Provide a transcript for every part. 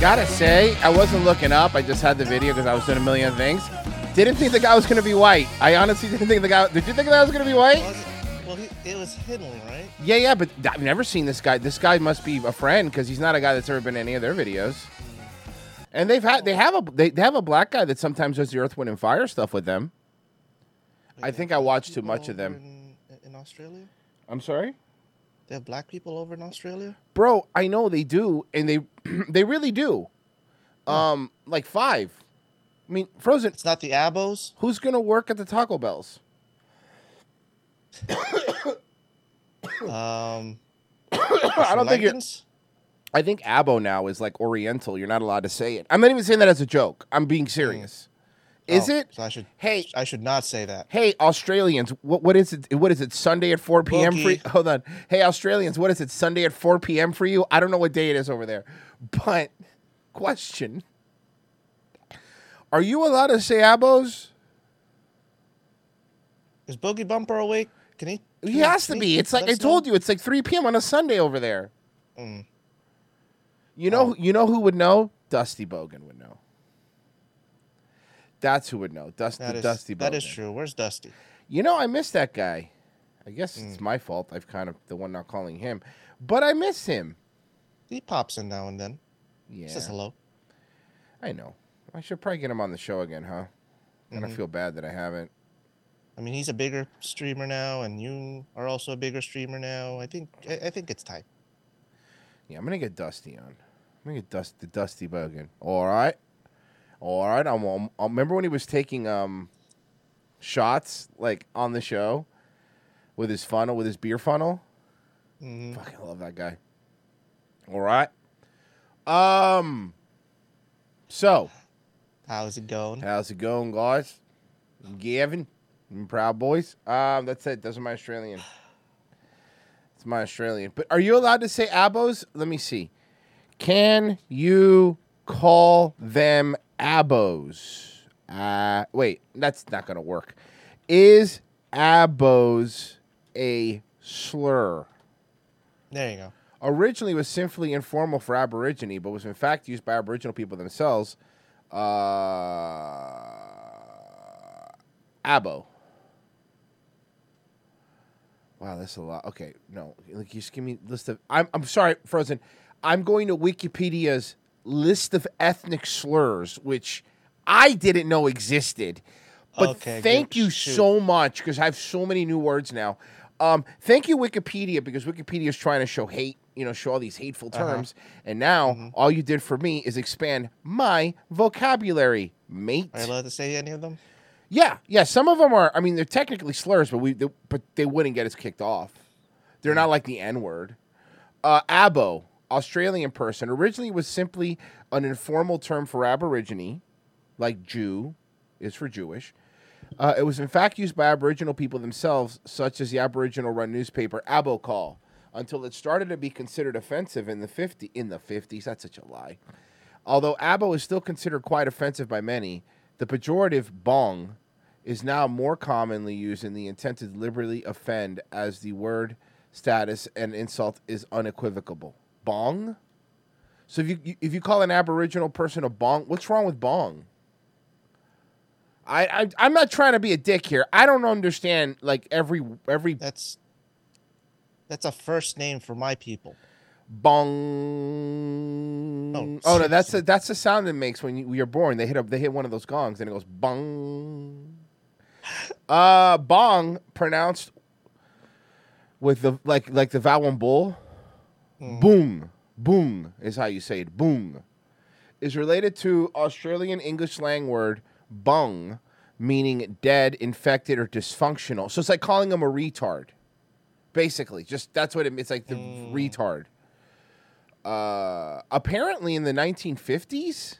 Gotta say, I wasn't looking up. I just had the video because I was doing a million things. Didn't think the guy was gonna be white. I honestly didn't think the guy. Did you think the guy was gonna be white? Well, he, it was hidden, right? Yeah, yeah, but I've never seen this guy. This guy must be a friend because he's not a guy that's ever been in any of their videos. And they've had they have a they, they have a black guy that sometimes does the Earth, Wind, and Fire stuff with them. I think I watched too much of them. In, in Australia, I'm sorry, they have black people over in Australia. bro. I know they do, and they they really do. Um, like five. I mean, Frozen. It's not the abos. Who's gonna work at the Taco Bells? Um, I don't think it. Lankans? I think Abo now is like Oriental. You're not allowed to say it. I'm not even saying that as a joke. I'm being serious. Is Oh, it? So I should. Hey, I should not say that. Hey, Australians, what what is it? What is it? Sunday at 4 p.m. for you? Hold on. Hey, Australians, what is it? Sunday at 4 p.m. for you? I don't know what day it is over there, but question: Are you allowed to say abos? Is Boogie Bumper awake? Can he? He has to be. It's like I told you. It's like 3 p.m. on a Sunday over there. Mm. You know, you know who would know? Dusty Bogan would know. That's who would know. Dusty, That is, Dusty is true. Where's Dusty? You know, I miss that guy. I guess Mm. it's my fault. I've kind of the one not calling him, but I miss him. He pops in now and then. Yeah, Says hello. I know. I should probably get him on the show again, huh? And I Mhm. feel bad that I haven't. I mean, he's a bigger streamer now, and you are also a bigger streamer now. I think. I, I think it's time. Yeah, I'm gonna get Dusty on. I'm gonna get Dusty, Dusty Bogan. All right, all right. I'm, I'm, I remember when he was taking um shots like on the show with his funnel, with his beer funnel. Mhm. Fucking love that guy. All right. Um. So, How's it going? how's it going, guys? Gavin, and Proud Boys. Um, that's it. Those are my Australian. It's my Australian. But are you allowed to say abos? Let me see. Can you call them abos? Uh, wait, that's not gonna work. Is abos a slur? There you go. originally was simply informal for Aborigine, but was in fact used by Aboriginal people themselves. Uh, abo. Wow, that's a lot. Okay, no, like just give me list of. I'm I'm sorry, Frozen. I'm going to Wikipedia's list of ethnic slurs, which I didn't know existed. But Okay, thank good. you Shoot. so much because I have so many new words now. Um, thank you, Wikipedia, because Wikipedia is trying to show hate, you know, show all these hateful Uh-huh. terms. And now Mm-hmm. all you did for me is expand my vocabulary, mate. Are you allowed to say any of them? Yeah, yeah. Some of them are. I mean, they're technically slurs, but we, they, but they wouldn't get us kicked off. They're not like the N word. Uh, abo, Australian person, originally was simply an informal term for Aborigine, like Jew is for Jewish. Uh, it was in fact used by Aboriginal people themselves, such as the Aboriginal-run newspaper Abo Call, until it started to be considered offensive in the 50 in the 50s. That's such a lie. Although abo is still considered quite offensive by many, the pejorative bong is now more commonly used in the intent to deliberately offend as the word status and insult is unequivocal. Bong? So if you if you call an aboriginal person a bong, what's wrong with bong? I, I I'm not trying to be a dick here. I don't understand like every every That's that's a first name for my people. bong. Oh, Oh, no, that's the, that's the sound it makes when, you, you're born. They hit a, they hit one of those gongs and it goes bong. Uh, bong pronounced with the like like the vowel in bull. Boom, boom is how you say it. Boom is related to Australian English slang word bung, meaning dead, infected, or dysfunctional. So it's like calling him a retard. Basically, just that's what it, it's like the retard. Uh, apparently, in the 1950s,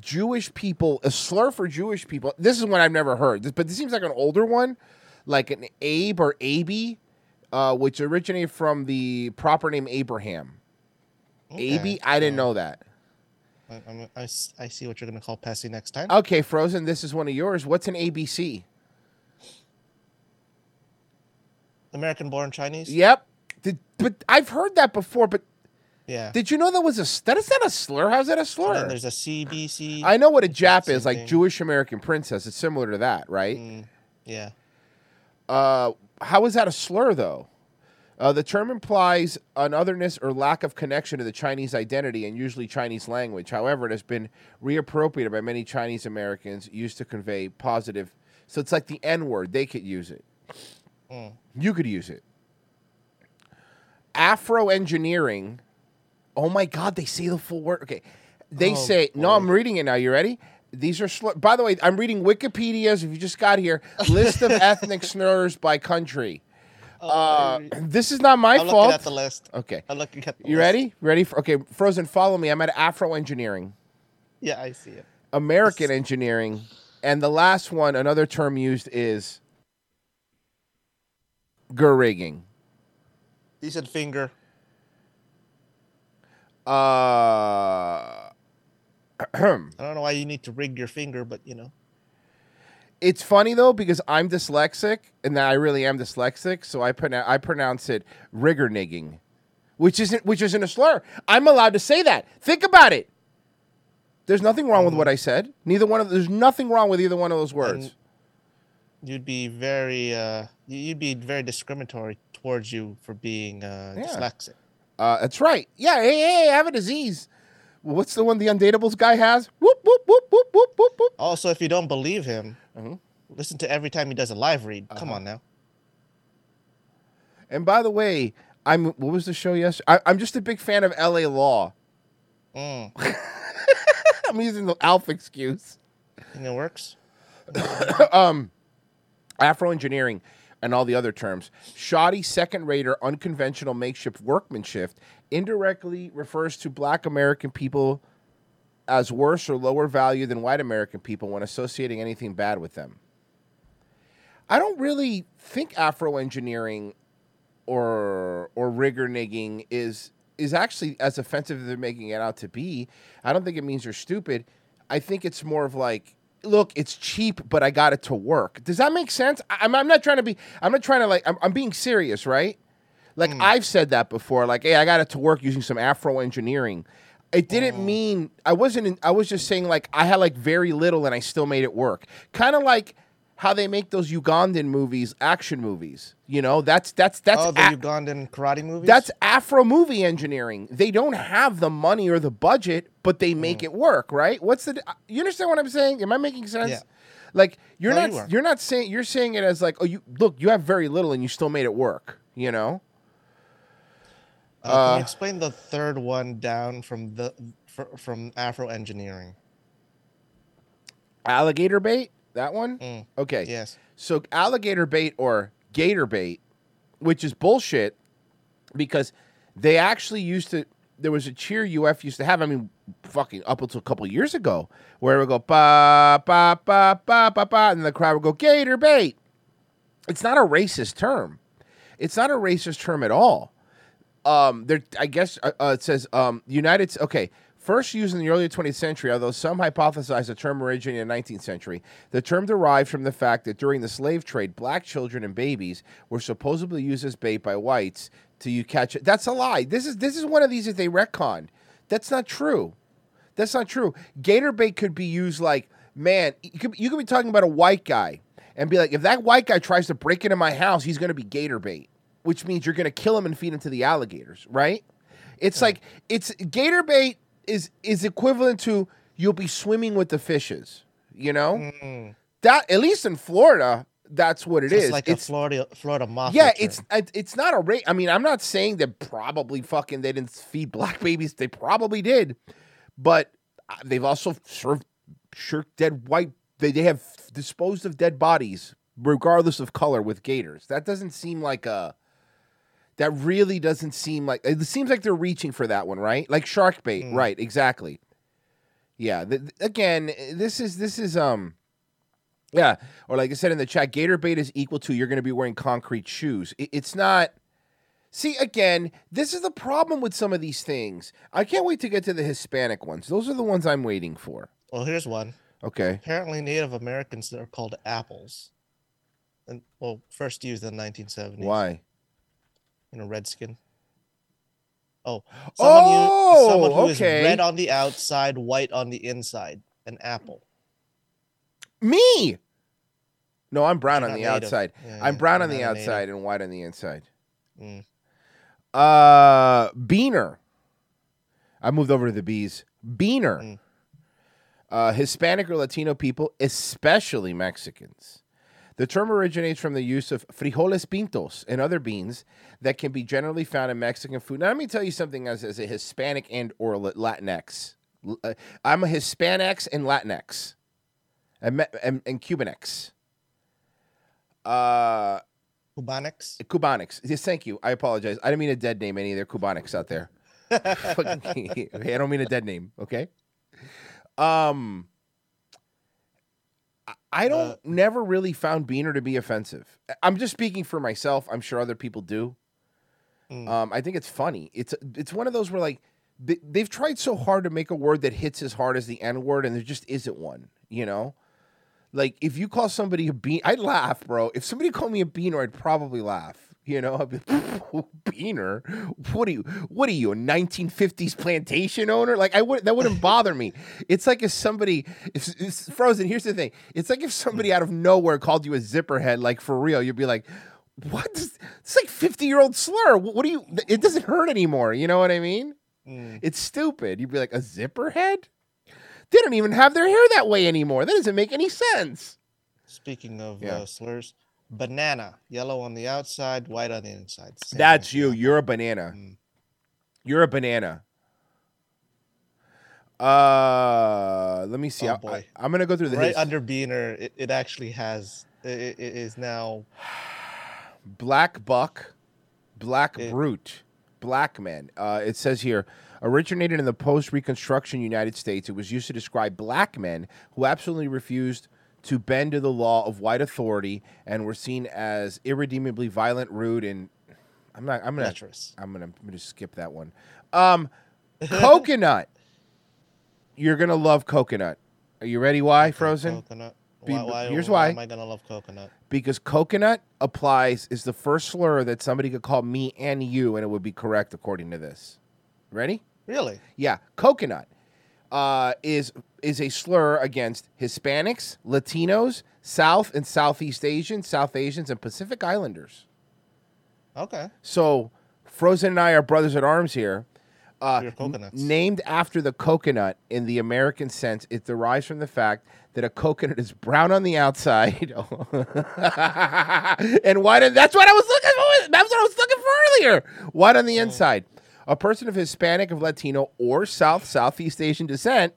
Jewish people, a slur for Jewish people. This is one I've never heard, but this seems like an older one, like an Abe or Abe, uh, which originated from the proper name Abraham. Okay, Abe, I didn't know that. I, I'm- I I see what you're gonna call Pessy next time. Okay, Frozen, this is one of yours. What's an ABC? American-born Chinese. Yep. Did, but I've heard that before, but Yeah. did you know that was a that is not a slur? How's that a slur? there's a CBC. I know what a Jap is, like thing. Jewish American princess. It's similar to that, right? Mm, yeah. Uh, how is that a slur, though? Uh, the term implies an otherness or lack of connection to the Chinese identity and usually Chinese language. However, it has been reappropriated by many Chinese Americans used to convey positive. So it's like the N word. They could use it. Mm. You could use it. Afro engineering. Oh my God, they say the full word. Okay. They Oh, say, no. I'm reading it now. You ready? These are, slur- by the way, I'm reading Wikipedia's, if you just got here, list of ethnic slurs by country. Uh, this is not my I'm looking fault. at the list. Okay. I'm looking at the You list. ready? Ready? For, okay, Frozen, follow me. I'm at Afro Engineering, Yeah, I see it. American Engineering, and the last one, another term used is rigging. Decent finger. Uh, I don't know why you need to rig your finger, but you know. it's funny though because I'm dyslexic, and I really am dyslexic, so I pronounce I pronounce it riggernigging, which isn't which isn't a slur. I'm allowed to say that. Think about it. There's nothing wrong with what I said. Neither one of there's nothing wrong with either one of those words. And you'd be very uh you'd be very discriminatory towards you for being uh Yeah. dyslexic. Uh, that's right. Yeah. Hey, hey, I have a disease. What's the one the Undateables guy has? Whoop whoop whoop whoop whoop whoop whoop. Also, if you don't believe him, Mhm. listen to every time he does a live read. Uh-huh. Come on now. And by the way, I'm what was the show yesterday? I, I'm just a big fan of L.A. Law. Mm. I'm using the Alf excuse. I think it works? um, Afro engineering and all the other terms. Shoddy, second rater, unconventional makeshift workmanship indirectly refers to black American people as worse or lower value than white American people when associating anything bad with them. I don't really think Afro engineering or or rigor nigging is is actually as offensive as they're making it out to be. I don't think it means you're stupid. I think it's more of like, look, it's cheap, but I got it to work. Does that make sense? I, I'm, I'm not trying to be. I'm not trying to like. I'm, I'm being serious, right? Like hmm. I've said that before. Like, hey, I got it to work using some Afro engineering. It didn't oh. mean I wasn't. In, I was just saying like I had like very little and I still made it work. Kind of like how they make those Ugandan movies, action movies. You know, that's that's that's oh, the a- Ugandan karate movies. that's Afro movie engineering. They don't have the money or the budget, but they make it work, right? What's the? You understand what I'm saying? Am I making sense? Yeah. Like you're No, not you are. not saying you're saying it as like oh you look you have very little and you still made it work. You know. Uh, can uh, you explain the third one down from the fr- from Afro engineering? Alligator bait, that one? Mm. Okay. Yes. So alligator bait or gator bait, which is bullshit because they actually used to there was a cheer UF used to have, I mean, fucking up until a couple years ago, where it would go ba ba ba ba ba ba and the crowd would go gator bait. It's not a racist term. It's not a racist term at all. Um, there, I guess uh, uh, it says um, United. Okay, first used in the early 20th century, although some hypothesize the term originated in the 19th century. The term derived from the fact that during the slave trade, black children and babies were supposedly used as bait by whites to you catch it. That's a lie. This is this is one of these that they retconned. That's not true. That's not true. Gator bait could be used like, man, you could, you could be talking about a white guy and be like, if that white guy tries to break into my house, he's going to be gator bait, which means you're going to kill him and feed him to the alligators, right? It's like it's gator bait is is equivalent to you'll be swimming with the fishes, you know? Mm. That at least in Florida, that's what it It's is. like it's a Florida Florida mafia. yeah, term. it's it's not a rate. I mean, I'm not saying that probably fucking they didn't feed black babies. They probably did, but uh, they've also served sure dead white. They they have disposed of dead bodies regardless of color with gators. That doesn't seem like a. That really doesn't seem like it seems like they're reaching for that one, right? Like shark bait, Mm. right? Exactly. Yeah. again, this is this is um. Yeah, or like I said in the chat, gator bait is equal to you're going to be wearing concrete shoes. It- it's not. See, again, this is the problem with some of these things. I can't wait to get to the Hispanic ones. Those are the ones I'm waiting for. well, here's one. Okay. Apparently, Native Americans are called apples. And well, first used in the 1970s. Why? You know, redskin. Oh, someone, Oh, you, someone who is okay. red on the outside, white on the inside. An apple. Me. No, I'm brown You're on the native. outside. Yeah, I'm brown on the a native. outside and white on the inside. Mm. Uh, Beaner. I moved over to the bees. Beaner. Mm. Uh, Hispanic or Latino people, especially Mexicans. The term originates from the use of frijoles pintos and other beans that can be generally found in Mexican food. Now, let me tell you something as, as a Hispanic and or Latinx. Uh, I'm a Hispanics and Latinx and, and, and Cubanx. Uh, Cubanics. Cubanics. Yes, thank you. I apologize. I didn't mean a dead name any of their Cubanics out there. okay, I don't mean a dead name. Okay. Um, I- don't Uh, never really found Beaner to be offensive. I'm just speaking for myself. I'm sure other people do. Mm. Um, I think it's funny. It's it's one of those where like they, they've tried so hard to make a word that hits as hard as the N word, and there just isn't one. You know, like if you call somebody a bean, I'd laugh, bro. If somebody called me a beaner, I'd probably laugh. You know, I'd be beaner. What are you? What are you? A 1950s plantation owner? Like I would that wouldn't bother me. It's like if somebody, if it's frozen. Here's the thing. It's like if somebody out of nowhere called you a zipperhead, like for real. You'd be like, what? It's like 50 year old slur. What, do you? It doesn't hurt anymore. You know what I mean? Mm. It's stupid. You'd be like a zipper head. They don't even have their hair that way anymore. That doesn't make any sense. Speaking of Yeah. uh, slurs, banana, yellow on the outside, white on the inside. Same That's thing. you. You're a banana. Mm. You're a banana. Uh, let me see. Oh, I, am gonna go through the Right under Beaner, it, it actually has. It, it is now. black buck, black It- brute, black man. Uh, it says here, Originated in the post Reconstruction United States, it was used to describe black men who absolutely refused to bend to the law of white authority and were seen as irredeemably violent, rude, and I'm not. I'm gonna. Treacherous. I'm gonna, I'm gonna skip that one. Um, coconut. You're gonna love coconut. Are you ready? Why Frozen? Coconut. Be- Why, why, here's why why. am I gonna love coconut? Because coconut applies is the first slur that somebody could call me and you, and it would be correct according to this. Ready? Really? Yeah, coconut uh, is is a slur against Hispanics, Latinos, South and Southeast Asians, South Asians, and Pacific Islanders. Okay. So Frozen and I are brothers at arms here. Uh, n- named after the coconut in the American sense, it derives from the fact that a coconut is brown on the outside and white. On, that's what I was looking for. That's what I was looking for earlier. White on the inside. A person of Hispanic, of Latino, or South Southeast Asian descent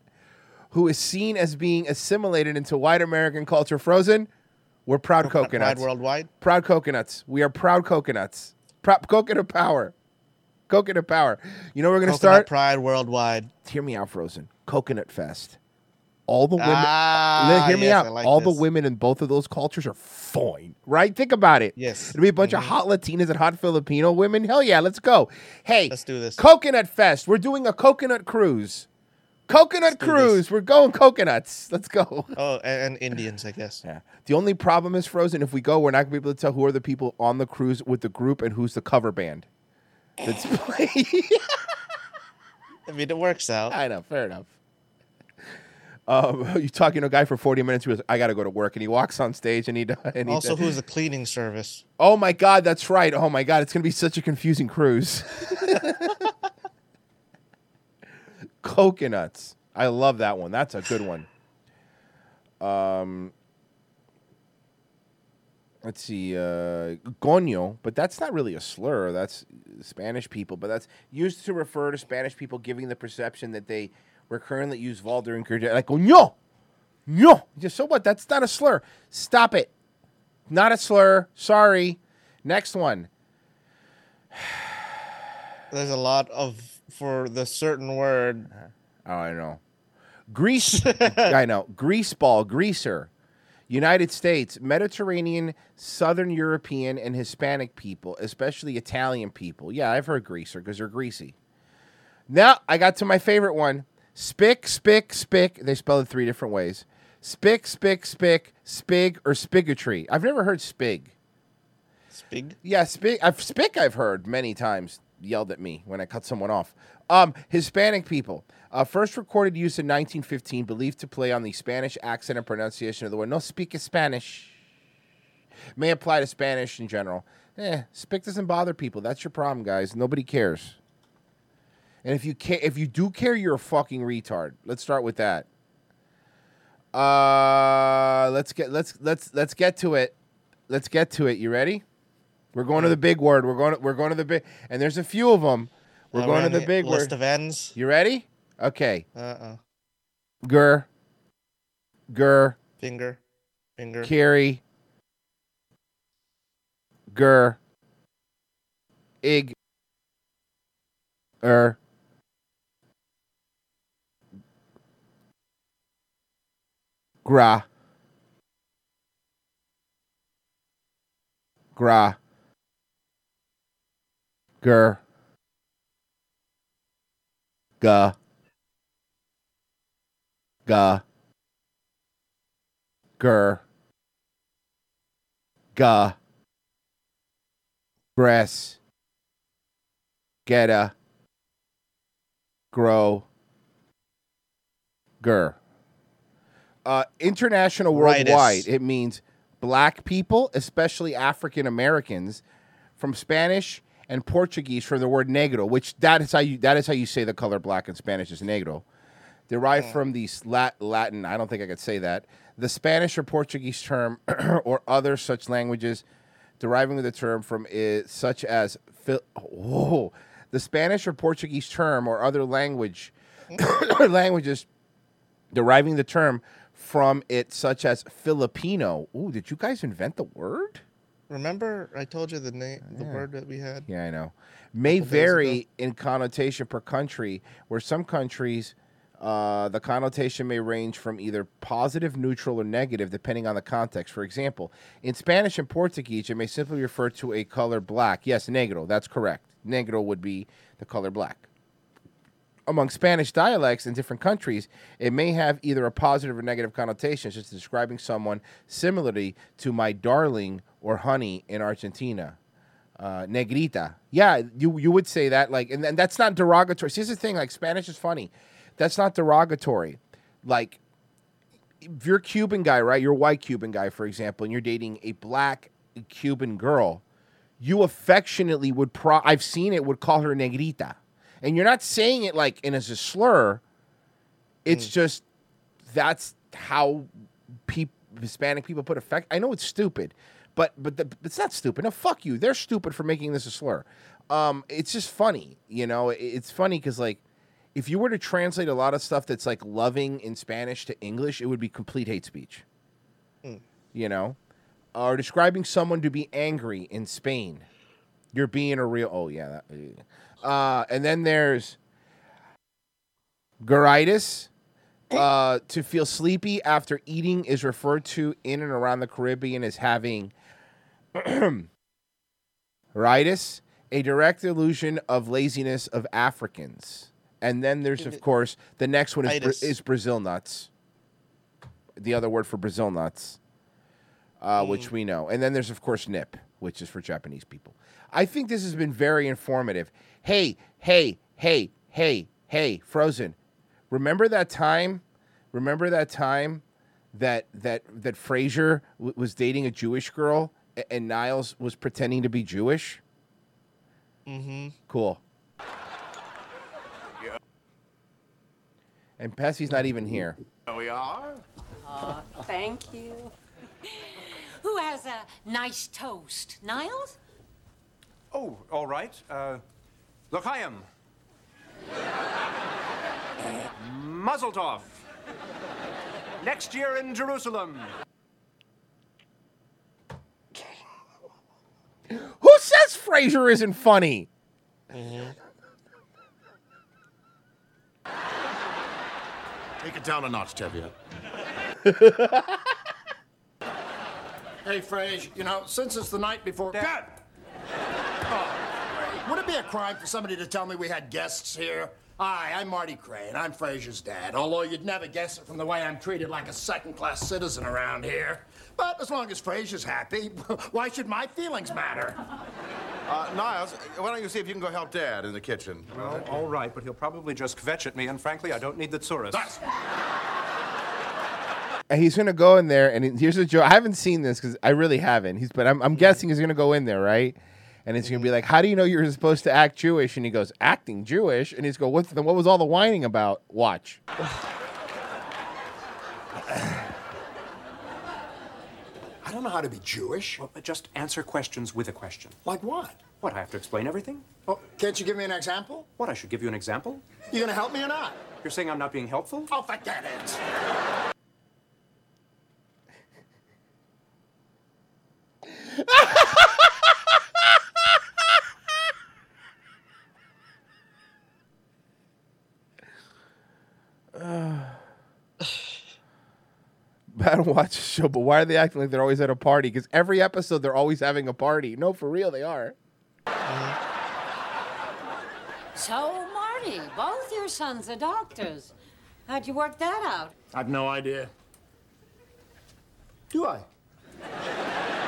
who is seen as being assimilated into white American culture. Frozen. We're proud coconuts. Pride worldwide. Proud coconuts. We are proud coconuts. Proud coconut power. Coconut power. You know where we're gonna start? Pride worldwide. Hear me out, Frozen. Coconut Fest. All the women. Ah, hear me yes, out. Like All this. the women in both of those cultures are fine, right? Think about it. Yes. It'll be a bunch of hot Latinas and hot Filipino women. Hell yeah, let's go. Hey, Let's do this. Coconut Fest. We're doing a coconut cruise. Coconut do cruise. We're going coconuts. Let's go. Oh, and, and Indians, I guess. Yeah. The only problem is Frozen. If we go, we're not gonna be able to tell who are the people on the cruise with the group and who's the cover band. That's playing. I mean, it works out. I know. Fair enough. Um, you talking to a guy for forty minutes who goes, "I got to go to work," and he walks on stage and he does. and he Also, who's the cleaning service? Oh my God, that's right. Oh my God, it's gonna be such a confusing cruise. Coconuts. I love that one. That's a good one. Um, let's see, uh, coño, but that's not really a slur. That's Spanish people, but that's used to refer to Spanish people giving the perception that they recurrently use vulgar and like coño, no. Just so what? That's not a slur. Stop it. Not a slur. Sorry. Next one. There's a lot of for the certain word. Oh, I know. Grease. I know. Grease ball, greaser. United States, Mediterranean, Southern European, and Hispanic people, especially Italian people. Yeah, I've heard greaser because they're greasy. Now I got to my favorite one. Spick, spick, spick. They spell it three different ways. Spick, spick, spick, spig, or spigotry. I've never heard spig. Spig. Yeah, spick. I've spick. I've heard many times yelled at me when I cut someone off. Um, Hispanic people. Uh, first recorded use in 1915, believed to play on the Spanish accent and pronunciation of the word. No speak Spanish. May apply to Spanish in general. Eh, spick doesn't bother people. That's your problem, guys. Nobody cares. And if you care, if you do care, you're a fucking retard. Let's start with that. Uh, let's get let's let's let's get to it. Let's get to it. You ready? We're going to the big word. We're going to, we're going to the big, and there's a few of them. We're Uh, going to the big list word. of ends. You ready? Okay. Uh-uh. Gur. Gur. Finger. Finger. Carry. Gur. Ig. Er. Gra. Gra. Gur. Ga. Ga. Gur. Ga. Grass. Geta. Grow. Gur. Uh, international Rightus. worldwide, it means black people, especially African Americans, from Spanish and Portuguese from the word negro, which that is how you that is how you say the color black in Spanish is negro. Derived from the Lat- Latin, I don't think I could say that. The Spanish or Portuguese term or other such languages deriving the term from it, such as Phil- whoa, the Spanish or Portuguese term or other language languages deriving the term from it, such as Filipino. Ooh, did you guys invent the word? Remember, I told you the name, the word that we had. Yeah, I know. May vary in connotation per country, where some countries uh, the connotation may range from either positive, neutral, or negative, depending on the context. For example, in Spanish and Portuguese, it may simply refer to a color black. Yes, negro, that's correct. Negro would be the color black. Among Spanish dialects in different countries, it may have either a positive or negative connotation, as describing someone similarly to my darling or honey in Argentina uh, negrita. Yeah, you you would say that like, and, and that's not derogatory. See, here's the thing: like Spanish is funny. That's not derogatory. Like, if you're a Cuban guy, right? You're a white Cuban guy, for example, and you're dating a black Cuban girl, you affectionately would pro. I've seen it would call her negrita, and you're not saying it like in as a slur. It's just that's how people Hispanic people put affect. I know it's stupid, but but the, it's not stupid. No, fuck you. They're stupid for making this a slur. Um, it's just funny, you know. It- It's funny because like, if you were to translate a lot of stuff that's like loving in Spanish to English, it would be complete hate speech. You know, or describing someone to be angry in Spain, you're being a real. Oh yeah, that, uh, and then there's Garitis. Uh, to feel sleepy after eating is referred to in and around the Caribbean as having ritis, a direct illusion of laziness of Africans. And then there's, of course, the next one is, Bra- is Brazil nuts. The other word for Brazil nuts, uh, Mm. which we know. And then there's, of course, nip, which is for Japanese people. I think this has been very informative. Hey, hey, hey, hey, hey, Frozen. Remember that time? Remember that time that that that Frasier w- was dating a Jewish girl a- and Niles was pretending to be Jewish? Mm-hmm. Cool. And Pessy's not even here. There we are. Thank you. Who has a nice toast? Niles? Oh, all right. Uh, L'chaim. Muzzle off. Next year in Jerusalem. Who says Frasier isn't funny? Take it down a notch, Tevye. hey, Frage, you know, since it's the night before. Dad! Would it be a crime for somebody to tell me we had guests here? Hi, I'm Marty Crane. I'm Frasier's dad, although you'd never guess it from the way I'm treated like a second class citizen around here. But as long as Frasier's happy, why should my feelings matter? Uh, Niles, why don't you see if you can go help Dad in the kitchen? Well, all right, but he'll probably just kvetch at me, and frankly, I don't need the tsuris. That's And he's gonna go in there, and here's a joke. I haven't seen this because I really haven't. He's, but I'm, I'm guessing he's gonna go in there, right? And it's gonna be mm-hmm. like, "How do you know you're supposed to act Jewish?" And he goes, "Acting Jewish." And he's go, "What's the, what was all the whining about?" Watch. I don't know how to be Jewish. Well, just answer questions with a question. Like what? What, I have to explain everything? Oh, can't you give me an example? What, I should give you an example? You gonna help me or not? You're saying I'm not being helpful? Oh, forget it. I don't watch the show, but why are they acting like they're always at a party? Because every episode they're always having a party. No, for real, they are. So, Marty, both your sons are doctors. How'd you work that out? I've no idea. Do I?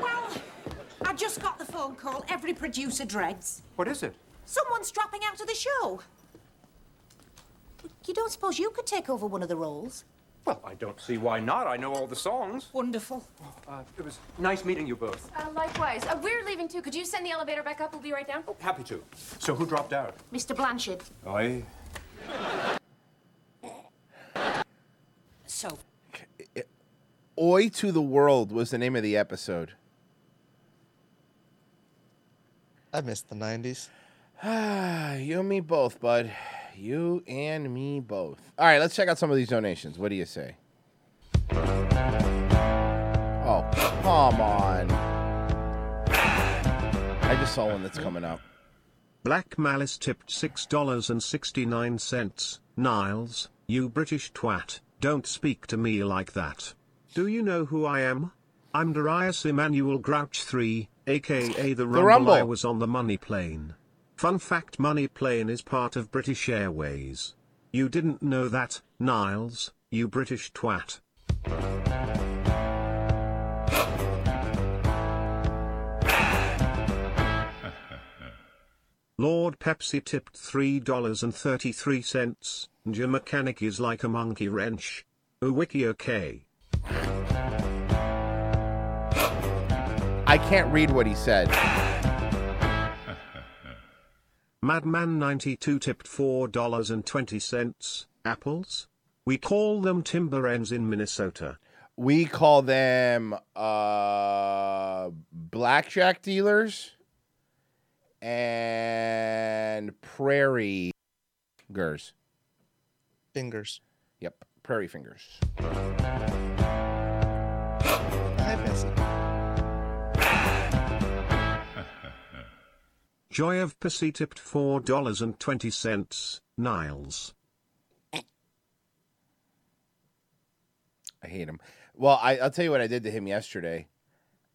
Well, I just got the phone call every producer dreads. What is it? Someone's dropping out of the show. You don't suppose you could take over one of the roles? Well, I don't see why not. I know all the songs. Wonderful. Uh, it was nice meeting you both. Uh, likewise. Uh, we're leaving too. Could you send the elevator back up? We'll be right down. Happy to. So who dropped out? Mr. Blanchard. I. So, Oi to the World was the name of the episode. I missed the '90s. Ah, you and me both, bud. You and me both. All right, let's check out some of these donations. What do you say? Oh, come on. I just saw one that's coming up. Black Malice tipped $6.69. Niles, you British twat, don't speak to me like that. Do you know who I am? I'm Darius Emmanuel Grouch 3, aka the Rumble, Rumble. I was on the money plane. Fun fact Money Plane is part of British Airways. You didn't know that, Niles, you British twat. Lord Pepsi tipped $3.33, and your mechanic is like a monkey wrench. Oh wiki okay. I can't read what he said. Madman92 tipped $4.20. Apples? We call them timber ends in Minnesota. We call them uh, blackjack dealers and prairie fingers. Fingers. Yep, prairie fingers. Hi, Bessie. Joy of Pussy tipped $4.20. Niles. I hate him. Well, I, I'll tell you what I did to him yesterday.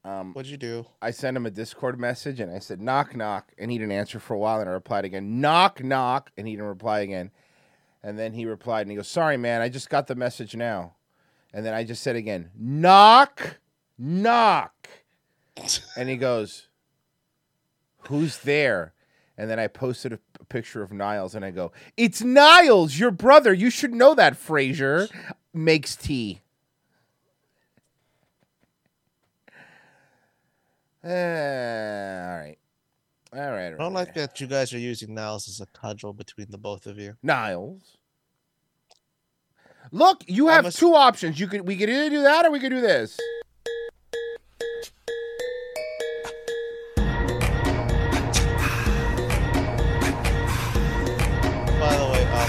Um, What'd you do? I sent him a Discord message and I said knock knock, and he didn't answer for a while. And I replied again knock knock, and he didn't reply again. And then he replied and he goes, "Sorry, man, I just got the message now." And then I just said again knock knock, and he goes, "Who's there?" And then I posted a, a picture of Niles and I go, "It's Niles, your brother. You should know that." Frasier makes tea. Eh, all right. All right. I don't like that you guys are using Niles as a cudgel between the both of you. Niles. Look, you have two options. You could we could either do that or we could do this.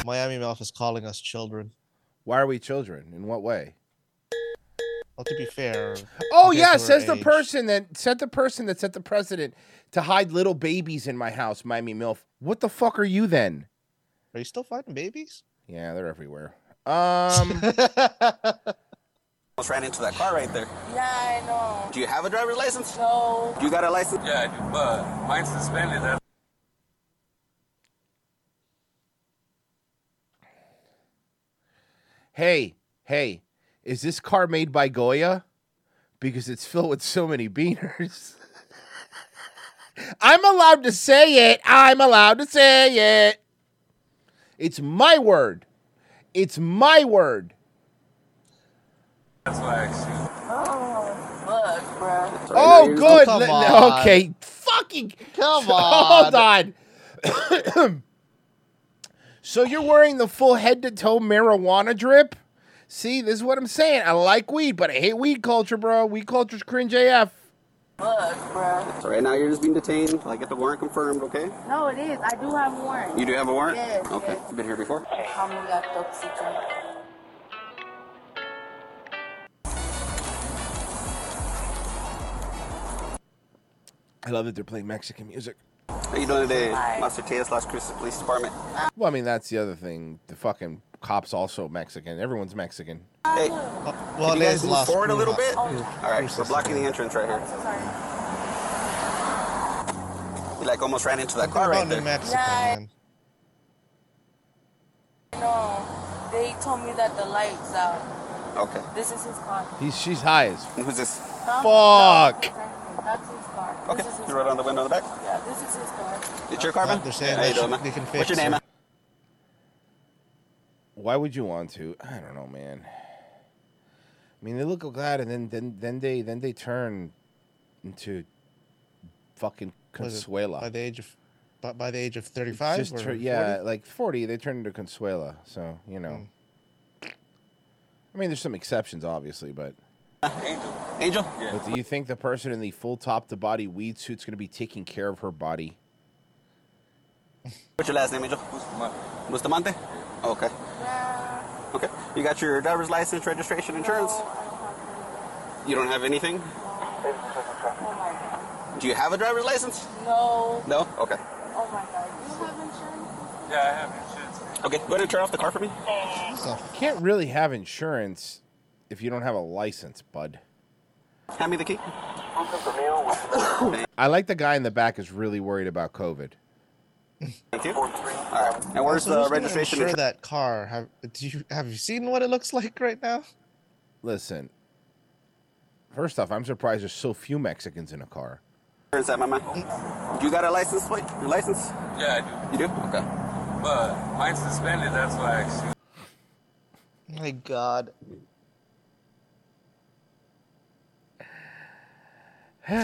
Miami Mouth is calling us children. Why are we children? In what way? Well, to be fair. Oh compared yeah, to our says the age- person that said the person that set the president to hide little babies in my house, Miami Milf. What the fuck are you then? Are you still finding babies? Yeah, they're everywhere. Um Almost ran into that car right there. Yeah, I know. Do you have a driver's license? No. You got a license? Yeah, I do, but mine's suspended. Hey, hey, is this car made by Goya? Because it's filled with so many beaners. I'm allowed to say it. I'm allowed to say it. It's my word. It's my word. that's why I shoot. Oh, oh, fuck, bro. Oh, good. come on. Okay, fucking. Come on. Hold on. on. so you're wearing the full head to toe marijuana drip? See, this is what I'm saying. I like weed, but I hate weed culture, bro. Weed culture's cringe AF. Fuck, bro. So right now you're just being detained I get the warrant confirmed, okay? No, it is. I do have a warrant. You do have a warrant? Yes, Okay. yes. You been here before? How many got toxic? I love that they're playing Mexican music. How you doing today, Master T.S. Las Cruces Police Department? Well, I mean, that's the other thing. The fucking cops also Mexican. Everyone's Mexican. Hey, Well, can you guys move forward a little Brujas. bit? All right, we're blocking the entrance right here. Sorry. You like almost ran into that Something car right about New there. Mexico, No, they told me that the light's out. Okay. This is his car. He's she's high as Who's this? Huh? fuck. Exactly. That's his car. Okay, This is his you wrote on the window in the back. Yeah, this is his car. It's your car, man? They're saying How you doing, man? they can What's your name, man? Why would you want to? I don't know, man. I mean, they look glad, and then then then they then they turn into fucking Consuela. By the age of by, by the age of 35 Just tur- yeah, like forty, they turn into Consuela. So you know. Hmm. I mean, there's some exceptions, obviously, but. Angel. Angel? But do you think the person in the full top to body weed suit's going to be taking care of her body? What's your last name, Angel? Bustamante? Okay. Uh, okay. You got your driver's license, registration, insurance? You don't have anything? Do you have a driver's license? No. No? Okay. Oh my god. You have insurance? Yeah, I have insurance. Okay, go ahead and turn off the car for me. You can't really have insurance if you don't have a license, bud. Hand me the key. I like the guy in the back is really worried about COVID. Thank you. All right. And where's Also, the registration? Insure and that car. Have do you have you seen what it looks like right now? Listen, first off, I'm surprised there's so few Mexicans in a car. Insurance at my man. You got a license plate? Your license? Yeah, I do. You do? Okay. But mine's suspended, that's why I shoot. My God. That's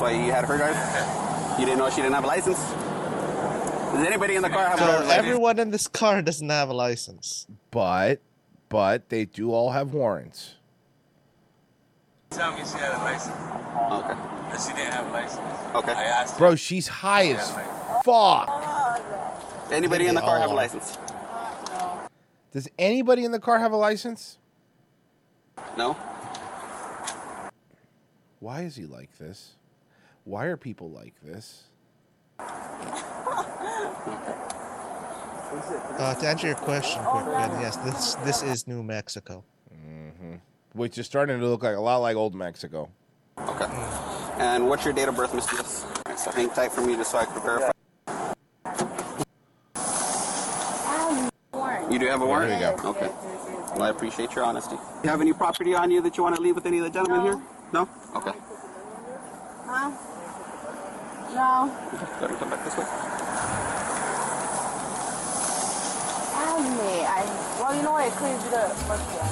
why you had her drive? You didn't know she didn't have a license? Does anybody in the car have a license? So driver's license? everyone in this car doesn't have a license. But, but they do all have warrants. Tell me she had a license. Okay. That she didn't have a license. Okay. I asked. Bro, she's high as fuck. Anybody in the car have a license? Does anybody in the car have a license? No? Why is he like this? Why are people like this? Uh, to answer your question, quick, Ben, yes, this this is New Mexico. hmm Which is starting to look like a lot like old Mexico. Okay. And what's your date of birth, Mr. Yes? So hang tight for me just so I can verify. You do have a warrant? There you go. Okay. Well, I appreciate your honesty. You have any property on you that you want to leave with any of the gentlemen here? No? Okay. Huh? No. Go ahead and come back this way. Anime. I. Well, you know what? I couldn't do the first one.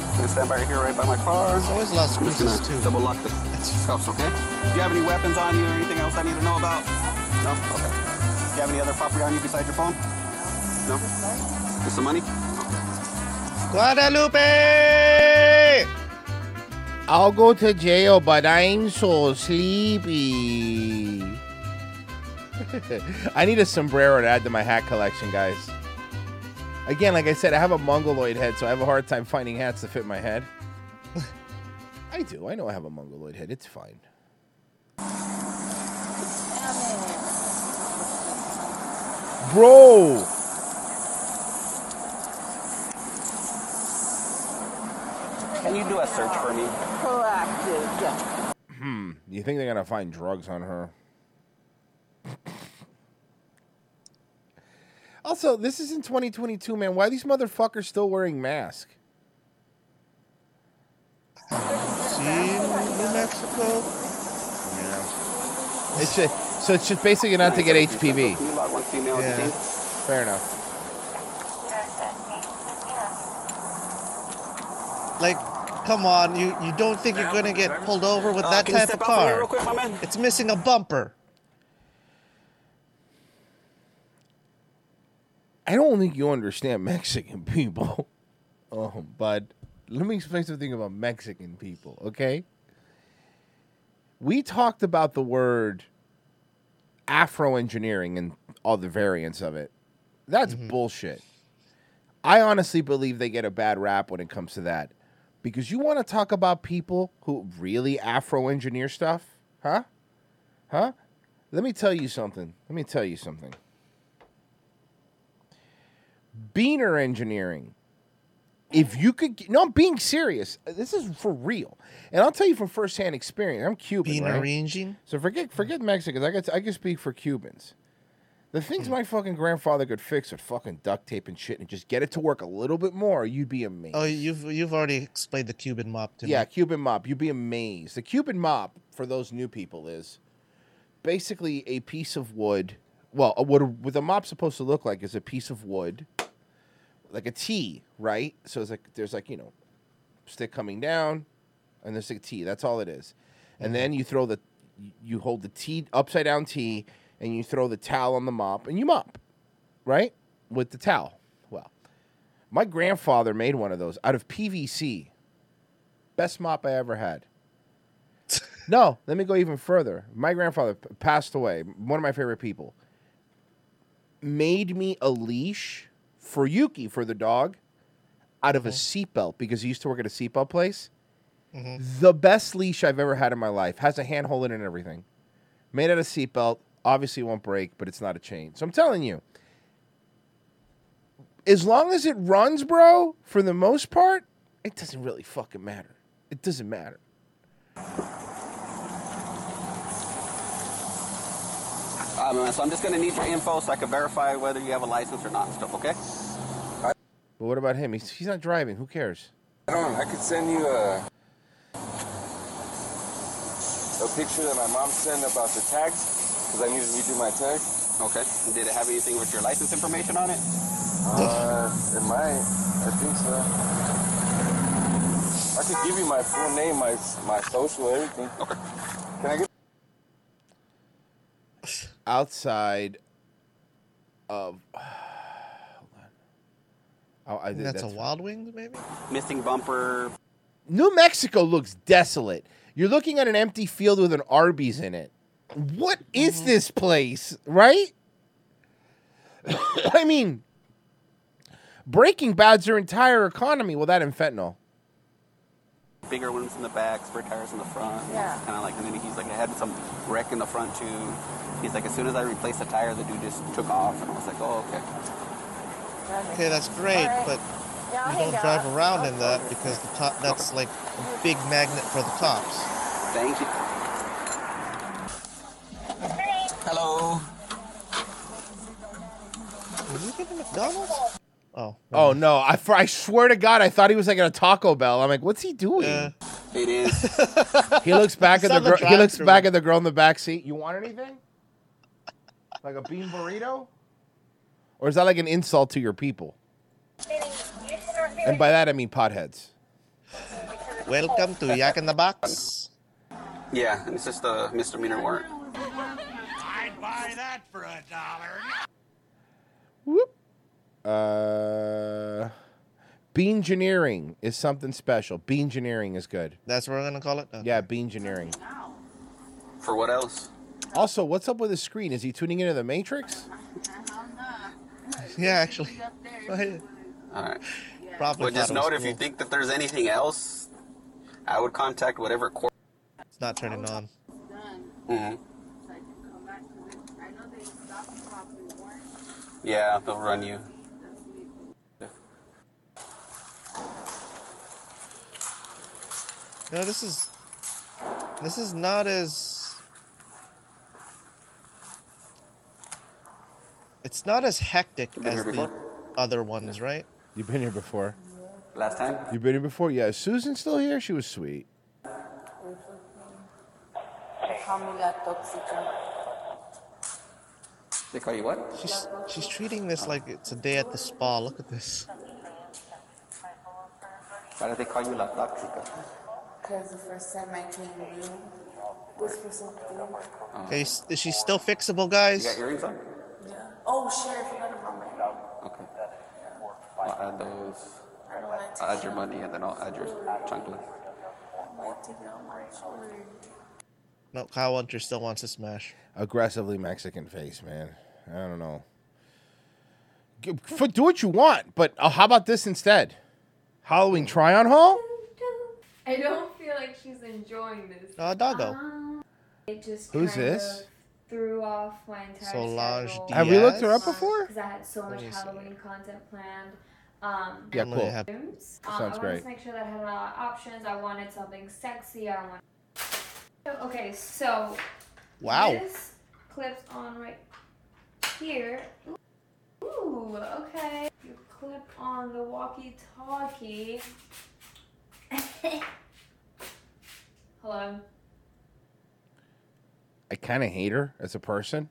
I'm gonna stand by here right by my car. There's always lots of I'm just gonna too. double lock the cuffs, okay? Do you have any weapons on you or anything else I need to know about? No? Okay. Do you have any other property on you besides your phone? No? Just some money? Guadalupe! I'll go to jail, but I'm so sleepy. I need a sombrero to add to my hat collection, guys. Again, like I said, I have a mongoloid head, so I have a hard time finding hats to fit my head. I do. I know I have a mongoloid head. It's fine. Bro! Can you do a search for me? Proactive. Yeah. Hmm. You think they're gonna find drugs on her? also, this is in 2022, man. Why are these motherfuckers still wearing masks? See New Mexico? Yeah. It's just, so it's just basically not to get HPV. Can you log one female Yeah. Fair enough. Like, come on, you, you don't think you're gonna get pulled over with Uh, that type of out for me car? real quick, my man? It's missing a bumper. I don't think you understand Mexican people. Oh, but Let me explain something about Mexican people, okay? We talked about the word Afro engineering and all the variants of it. That's mm-hmm. bullshit. I honestly believe they get a bad rap when it comes to that. Because you want to talk about people who really Afro engineer stuff? Huh? Huh? Let me tell you something. Let me tell you something. Beaner engineering. If you could, get, no, I'm being serious. This is for real, and I'll tell you from firsthand experience. I'm Cuban, Bean right? arranging? So forget forget Mexicans. I get I can speak for Cubans. The things hmm. my fucking grandfather could fix with fucking duct tape and shit, and just get it to work a little bit more, you'd be amazed. Oh, you've you've already explained the Cuban mop to Yeah, me. Yeah, Cuban mop. You'd be amazed. The Cuban mop, for those new people, is basically a piece of wood. Well, a- what a, what the mop's supposed to look like is a piece of wood, like a T, right? So it's like there's like you know, stick coming down, and there's like a T. That's all it is. And mm-hmm. then you throw the, you hold the T upside down T, and you throw the towel on the mop, and you mop, right, with the towel. Well, my grandfather made one of those out of PVC Best mop I ever had. no, let me go even further. My grandfather passed away. One of my favorite people made me a leash for Yuki for the dog out of a mm-hmm. seatbelt because he used to work at a seatbelt place. Mm-hmm. The best leash I've ever had in my life has a handhold in it and everything. Made out of seatbelt. Obviously, it won't break, but it's not a chain. So I'm telling you, as long as it runs, bro, for the most part, it doesn't really fucking matter. It doesn't matter. Um, so I'm just gonna need your info so I can verify whether you have a license or not and stuff, okay? But what about him? He's, he's not driving. Who cares? I don't know. I could send you a a picture that my mom sent about the tags because I need to redo my tag. Okay. Did it have anything with your license information on it? Uh, it might. I think so. I could give you my full name, my my social, everything. Okay. Can I get? Outside of. Oh, I did, That's, a Wild Wings, maybe. Missing bumper. New Mexico looks desolate. You're looking at an empty field with an Arby's in it. What is Mm-hmm. this place, right? I mean, Breaking Bad's your entire economy. Well, that and fentanyl. Bigger ones in the back, spare tires in the front. Yeah. Kind of like, and then he's like, I had some wreck in the front too. He's like, as soon as I replaced the tire, the dude just took off, and I was like, oh, okay. Okay, that's great, but Yeah, you don't drive out. around in that because the top that's like a big magnet for the cops. Thank you. Hello. Did you get a McDonald's? Oh. Oh no! I, for, I swear to God, I thought he was like at a Taco Bell. I'm like, what's he doing? It is. he looks back at the on the girl. He looks back at the girl in the back seat. You want anything? Like a bean burrito? Or is that like an insult to your people? And by that I mean potheads. Welcome to Yak in the Box. Yeah, and it's just a misdemeanor warrant. I'd buy that for a dollar. Whoop. Uh, bean engineering is something special. Bean engineering is good. That's what we're gonna call it. Okay. Yeah, bean engineering. For what else? Also, what's up with the screen? Is he tuning into the Matrix? Yeah, actually. All right. Probably. Well, just thought it note if you think that there's anything else, I would contact whatever court. It's not turning on. hmm Yeah, they'll run you. No, this is this is not as it's not as hectic as the other ones, right? You've been here before. Last time? You've been here before? Yeah. Is Susan still here? She was sweet. They call me La Toxica. They call you what? She's she's treating this like it's a day at the spa. Look at this. Why do they call you La Toxica? Because the first time I came to you was for something. Okay, is is she still fixable, You guys? got earrings on? Yeah. Oh shit, I forgot about my. Okay. I'll add those. I don't like to I'll add your money and then I'll add your chunk list. I like to get on my shoulder. No, Kyle Hunter still wants to smash. Aggressively Mexican face, man. I don't know. G- f- Do what you want, but uh, how about this instead? Halloween try on haul? I don't feel like she's enjoying this. Uh, doggo. Um, it just Who's kind this? of threw off my entire Solange schedule. Have we looked her up before? Because I had so much me see. Halloween content planned. Um, Yeah, cool. have- costumes. Sounds um, I wanted great. to make sure that I had a lot of options. I wanted something sexy. I want. Okay, so Wow. this clips on right here. Ooh, okay. You clip on the walkie-talkie. Hello. I kind of hate her as a person.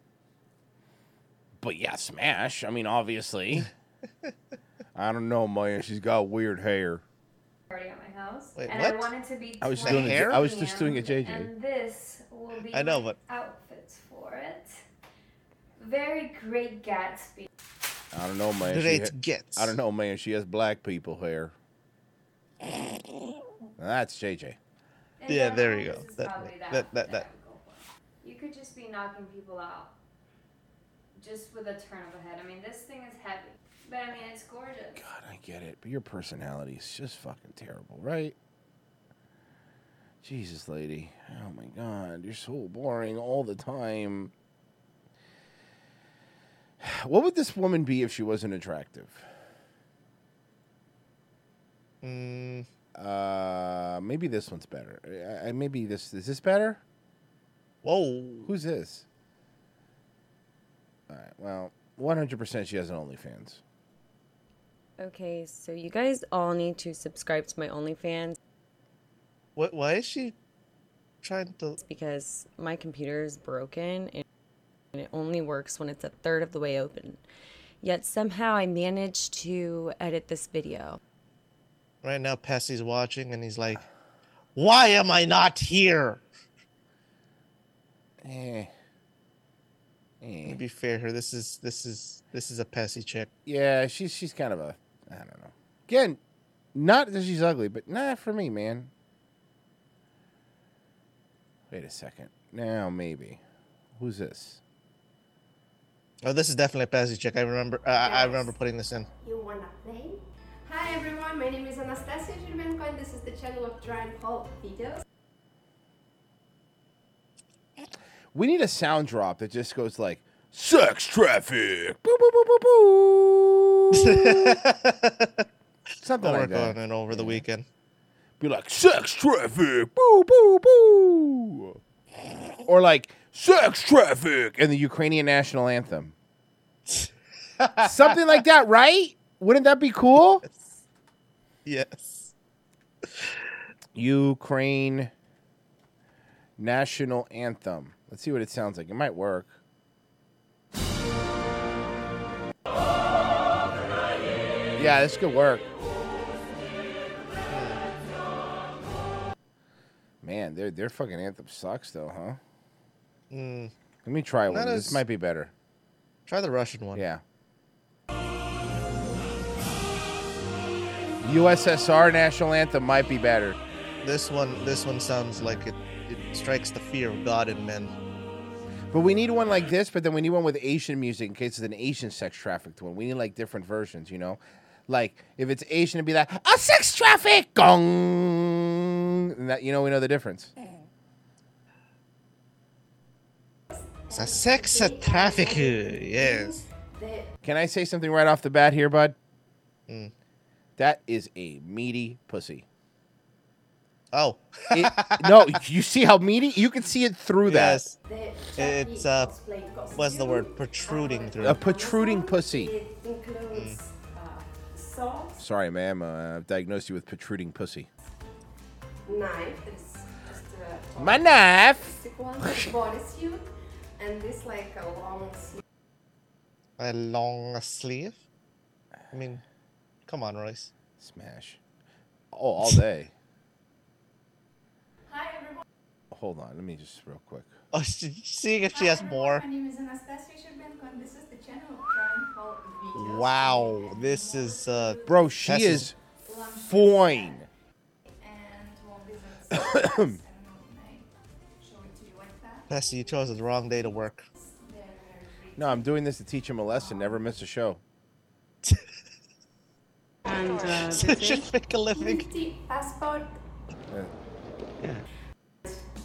But yeah, smash. I mean, obviously. I don't know, man. She's got weird hair. Party at my house, Wait, and I what? wanted to be. I was 20 doing it. I was just doing a JJ. And this will be I know, my but- outfits for it. Very great Gatsby. I don't know, man. She Great ha- gets. I don't know, man. She has black people hair. That's JJ. In Yeah, there general, you go. this is That- probably that- that, that- that- I would go for. You could just be knocking people out, just with a turn of a head. I mean, this thing is heavy, but I mean, it's gorgeous. God, I get it, but your personality is just fucking terrible, right? Jesus, lady. Oh my God, you're so boring all the time. What would this woman be if she wasn't attractive? Mm, Uh, maybe this one's better. I, I, maybe this is this better. Whoa, who's this? All right. Well, one hundred percent, she has an OnlyFans. Okay, so you guys all need to subscribe to my OnlyFans. What? Why is she trying to? It's because my computer is broken and and it only works when it's a third of the way open. Yet somehow I managed to edit this video. Right now, Pessy's watching, and he's like, "Why am I not here?" Eh. To be fair here, this is this is this is a Pessy chick. Yeah, she's she's kind of a I don't know. Again, not that she's ugly, but not for me, man. Wait a second. Now maybe. Who's this? Oh, this is definitely a Pessy chick. I remember. Uh, I I remember putting this in. You wanna play? Hi everyone, my name is Anastasia Zhirmenko and this is the channel of Dry and Paul videos. We need a sound drop that just goes like sex traffic. Boo, boo, boo, boo, boo. Something I'll like work that. on it over the weekend. Be like sex traffic. Boo boo boo. Or like sex traffic and the Ukrainian national anthem. Something like that, right? Wouldn't that be cool? Yes. Ukraine national anthem. Let's see what it sounds like. It might work. Yeah, this could work. Man, their their fucking anthem sucks though, huh? Mm, Let me try one. Not This might be better. try the Russian one. Yeah. USSR national anthem might be better. This one, this one sounds like it. It strikes the fear of God in men. But we need one like this, but then we need one with Asian music in case it's an Asian sex trafficked one. We need like different versions, you know? Like if it's Asian it'd be like a sex traffic gong and that you know we know the difference. It's a sex traffic. Yes. Can I say something right off the bat here, bud? Mm. That is a meaty pussy. Oh. It- no, you see how meaty? You can see it through that. Yes. It's uh, what's the word? Protruding through. A protruding pussy. It includes uh, salt, Sorry, ma'am. Uh, I've diagnosed you with protruding pussy. knife, it's just a My knife. basic one, and this like a long sleeve. A long sleeve. I mean, come on, Royce. Smash. Oh, all day. Hi everyone. Hold on. Let me just real quick. Oh, she, seeing if she has more. My name is Anastasia Shcherbenko and this is the channel of Dry and Paul videos. Wow, this is uh. Bro, she Tess is fine. Bessie, you chose the wrong day to work. No, I'm doing this to teach him a lesson. Never miss a show. And uh, So should make a living. Passport.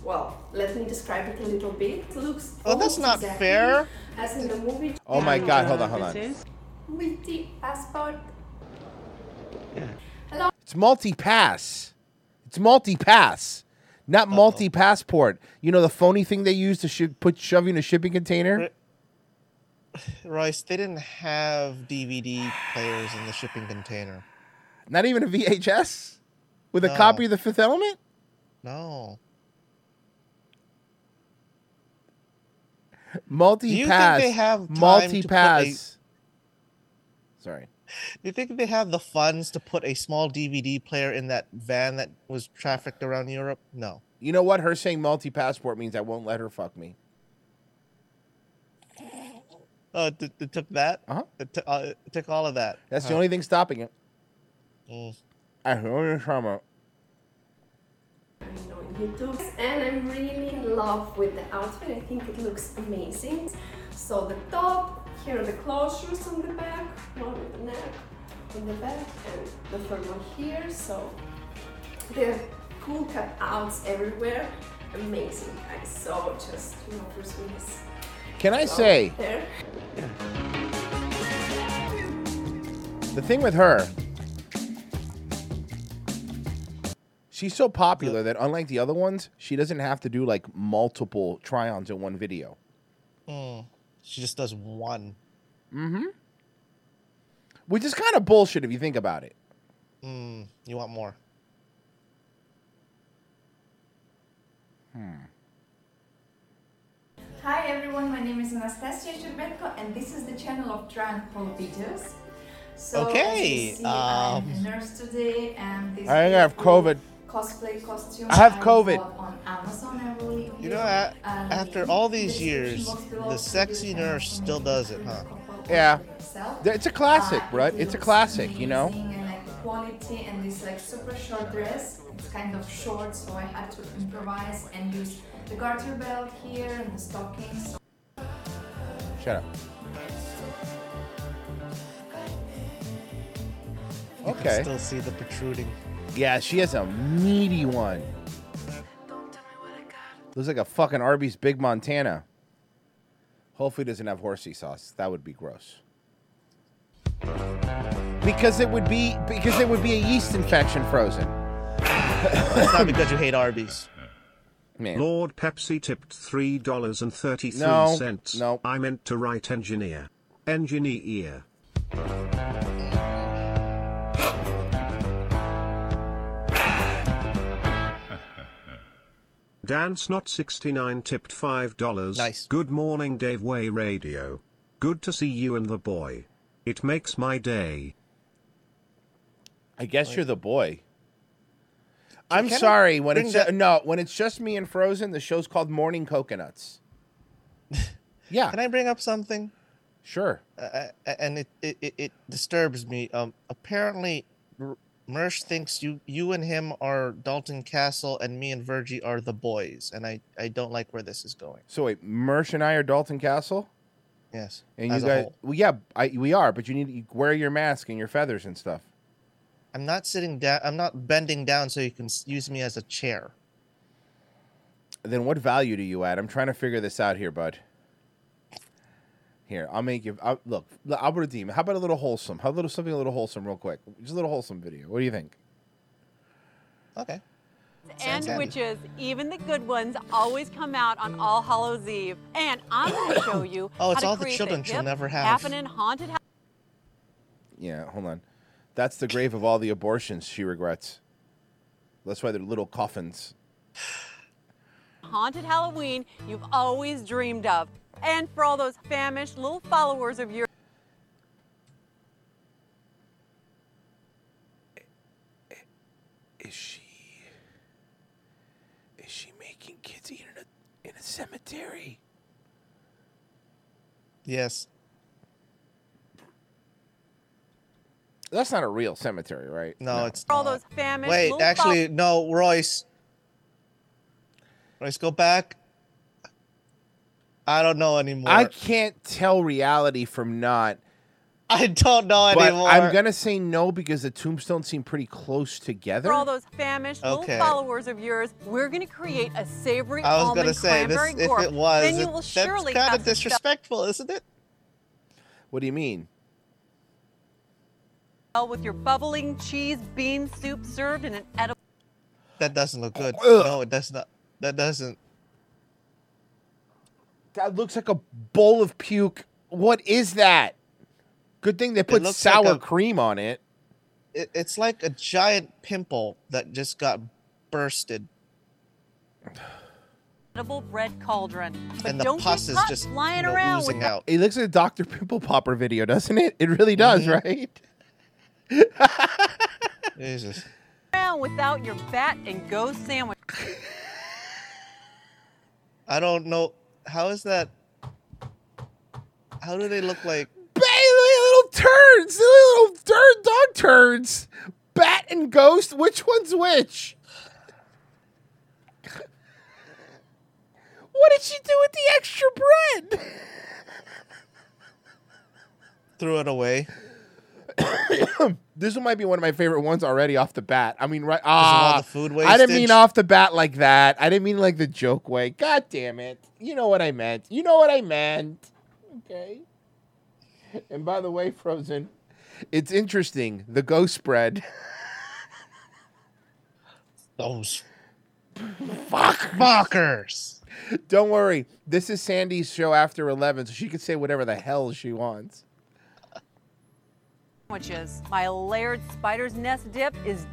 Well, let me describe it a little bit. It looks Oh, that's not exactly fair. As in the movie. Oh my God, hold on, hold on. is- Multi passport. Hello. It's multi-pass. It's multi-pass, not multi-passport. You know the phony thing they use to sh- put shove you in a shipping container. Royce, they didn't have DVD players in the shipping container. Not even a VHS with a copy of The Fifth Element. No. Multi-pass. they have time to put a- multi-pass. Sorry. Do you think they have the funds to put a small DVD player in that van that was trafficked around Europe? No. You know what? Her saying multi-passport means I won't let her fuck me. Oh, it, t- it took that. Uh-huh. It, t- uh, it took all of that. That's the Huh. only thing stopping it. Mm. The thing stopping it. YouTube. And I'm really in love with the outfit. I think it looks amazing. So the top, here are the closures on the back, one on the neck, on the back, and the third one here. So the cool cutouts everywhere. Amazing, guys. So just, you know, Bruce Willis. Can I say There. the thing with her? She's so popular that unlike the other ones, she doesn't have to do like multiple try-ons in one video. Mm. She just does one. Mm-hmm. Which is kind of bullshit if you think about it. Mm, you want more? Hmm. Hi everyone, my name is Anastasia Shurbenko and this is the channel of Try and Haul videos. So Okay, as you see, I'm um, a nurse today and this I have beautiful COVID. Cosplay costume I have COVID. on Amazon, I believe. You know, a- after all these years, the sexy nurse still does it, huh? Yeah. It's a classic, Uh, right? It's a classic, you know? amazing And like the quality and this like super short dress. It's kind of short, so I had to improvise and use the garter belt here and the stockings. Shut up. You can Okay. still see the protruding. Yeah, she has a meaty one. Looks like a fucking Arby's Big Montana. Hopefully, it doesn't have horsey sauce. That would be gross. Because it would be because it would be a yeast infection frozen. It's not because you hate Arby's. Man. Lord Pepsi tipped three dollars and thirty three cents. No, no. I meant to write engineer. Engineer. Dance Not 69 tipped $5. Nice. Good morning, Dave Way Radio. Good to see you and the boy. It makes my day. I guess you're the boy. I'm sorry when it's that- no when it's just me and Frozen. The show's called Morning Coconuts. yeah. Can I bring up something? Sure. Uh, and it, it, it, it disturbs me. Um, apparently, R- Mersh thinks you you and him are Dalton Castle, and me and Virgie are the boys, and I, I don't like where this is going. So wait, Mersh and I are Dalton Castle. Yes, And as you a guys, whole. well, yeah, I, we are, but you need to wear your mask and your feathers and stuff. I'm not sitting down. I'm not bending down so you can use me as a chair. Then what value do you add? I'm trying to figure this out here, bud. Here, I'll make you. I'll, look, look, I'll redeem. it. How about a little wholesome? How a little something a little wholesome, real quick. Just a little wholesome video. What do you think? Okay. and handy. witches, even the good ones, always come out on All Hallows Eve. And I'm going to show you Oh, it's how to all the children the she'll never have. happening haunted house. Yeah, hold on. That's the grave of all the abortions she regrets. That's why they're little coffins. haunted Halloween you've always dreamed of. And for all those famished little followers of yours. Is she? Is she making kids eat in a in a cemetery? Yes. That's not a real cemetery, right? No, it's For all not. those famished Wait, little actually, no, Royce. Royce, go back. I don't know anymore. I can't tell reality from not. I don't know but anymore. I'm gonna say no because the tombstones seem pretty close together. For all those famished Okay. little followers of yours, we're going to create a savory I was almond gonna say this. If it was, then you it- will that's surely kind of some stuff disrespectful, isn't it? What do you mean? with your bubbling cheese bean soup served in an edible. That doesn't look good. Ugh. No, it does not. That doesn't. That looks like a bowl of puke. What is that? Good thing they put looks like sour a- cream on it. It, it's like a giant pimple that just got bursted, edible bread cauldron. But and the don't pus is just flying you know, around oozing out. It looks like a Dr. Pimple Popper video, doesn't it? It really does, Mhm. right? Jesus. around without your bat and ghost sandwich. I don't know. How is that? How do they look like? little turds, little dirt dog turds. Bat and ghost, which one's which? What did she do with the extra bread? Threw it away. This one might be one of my favorite ones already off the bat. I mean, right? Ah, the food I didn't mean off the bat like that. I didn't mean like the joke way. God damn it! You know what I meant. You know what I meant. Okay. And by the way, Frozen, it's interesting. The ghost spread. Those fuck fuckers. Don't worry. This is Sandy's show after eleven, so she can say whatever the hell she wants. Sandwiches. My layered spider's nest dip is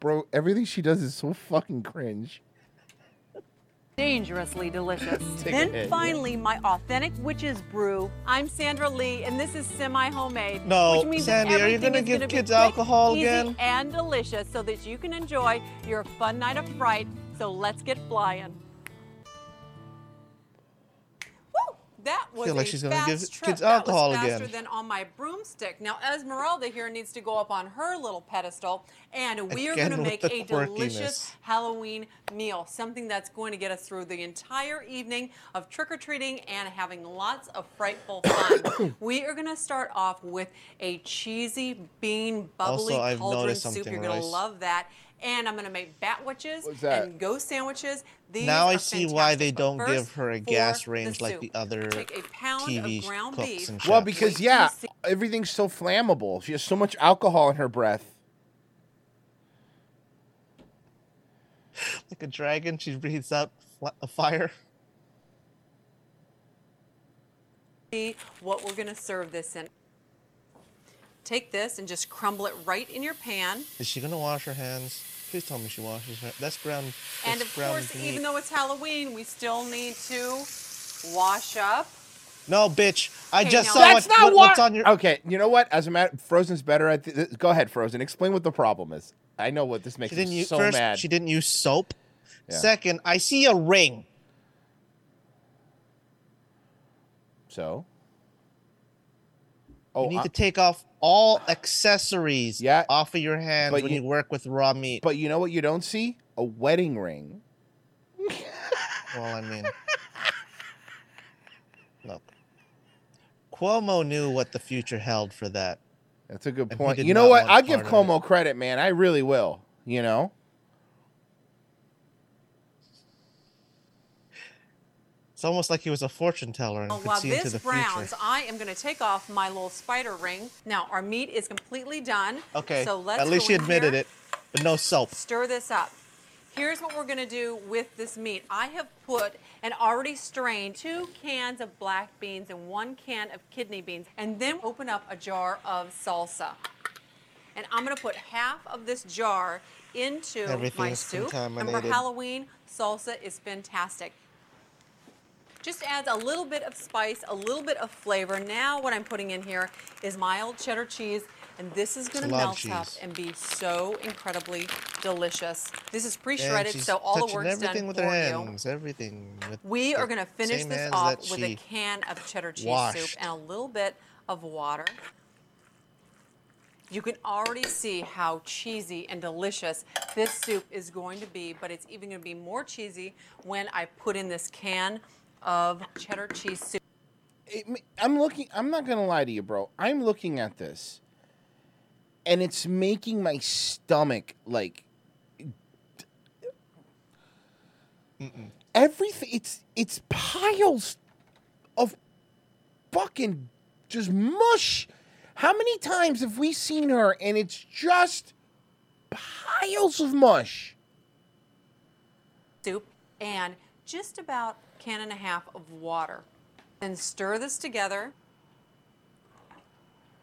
Bro, everything she does is so fucking cringe. dangerously delicious. Take a then hit, yeah. finally, my authentic witch's brew. I'm Sandra Lee, and this is semi-homemade. No, which means Sandy, are you gonna give gonna be kids quick, alcohol easy, again? And delicious, so that you can enjoy your fun night of fright. So let's get flying. That was feel like a she's gonna give trip. kids That was faster again. than on my broomstick. Now Esmeralda here needs to go up on her little pedestal, and we are going to make a delicious. Halloween meal, something that's going to get us through the entire evening of trick or treating and having lots of frightful fun. we are going to start off with a cheesy bean bubbly Also, I've cauldron noticed soup. You're going to love that. And I'm going to make bat witches and ghost sandwiches. These now I see why they don't first, give her a for gas the range like the other Take a pound TV of ground cooks beef. and Well, because yeah, everything's so flammable. She has so much alcohol in her breath. like a dragon, she breathes out a fire. see what we're going to serve this in. Take this and just crumble it right in your pan. Is she gonna wash her hands? Please tell me she washes her. That's ground. And of ground course, meat. even though it's Halloween, we still need to wash up. No, bitch. I Okay, just now- saw That's what, not what- what. what's on your. Okay, you know what? As a matter, Frozen's better at. Th- th- go ahead, Frozen. Explain what the problem is. I know what this makes She me didn't use so first. mad. She didn't use soap. Yeah. Second, I see a ring. So. Oh, you need I- to take off all accessories Yeah, off of your hands when you- you, work with raw meat. But you know what you don't see? A wedding ring. Well, I mean, look, Cuomo knew what the future held for that. That's a good point. You know what? want I give part of it. Cuomo credit, man. I really will. You know. It's almost like he was a fortune teller and Well, could while see into this the browns, future. I am going to take off my little spider ring. Now, our meat is completely done. Okay, So let's at least she admitted here, it, but no soap. Stir this up. Here's what we're going to do with this meat. I have put and already strained two cans of black beans and one can of kidney beans, and then open up a jar of salsa. And I'm going to put half of this jar into Everything my soup. And for. Halloween, salsa is fantastic. Just adds a little bit of spice, a little bit of flavor. Now what I'm putting in here is mild cheddar cheese, and this is going to It's a lot melt up and be so incredibly delicious. This is pre-shredded, so all the work's everything done with for her you. hands. Everything. With We are going to finish this off with a can of cheddar cheese washed. soup and a little bit of water. You can already see how cheesy and delicious this soup is going to be, but it's even going to be more cheesy when I put in this can of cheddar cheese soup. It, I'm looking. I'm not gonna lie to you, bro. I'm looking at this, and it's making my stomach like everything. It's it's piles of fucking just mush. How many times have we seen her, and it's just piles of mush? soup and just about can and a half of water. And stir this together.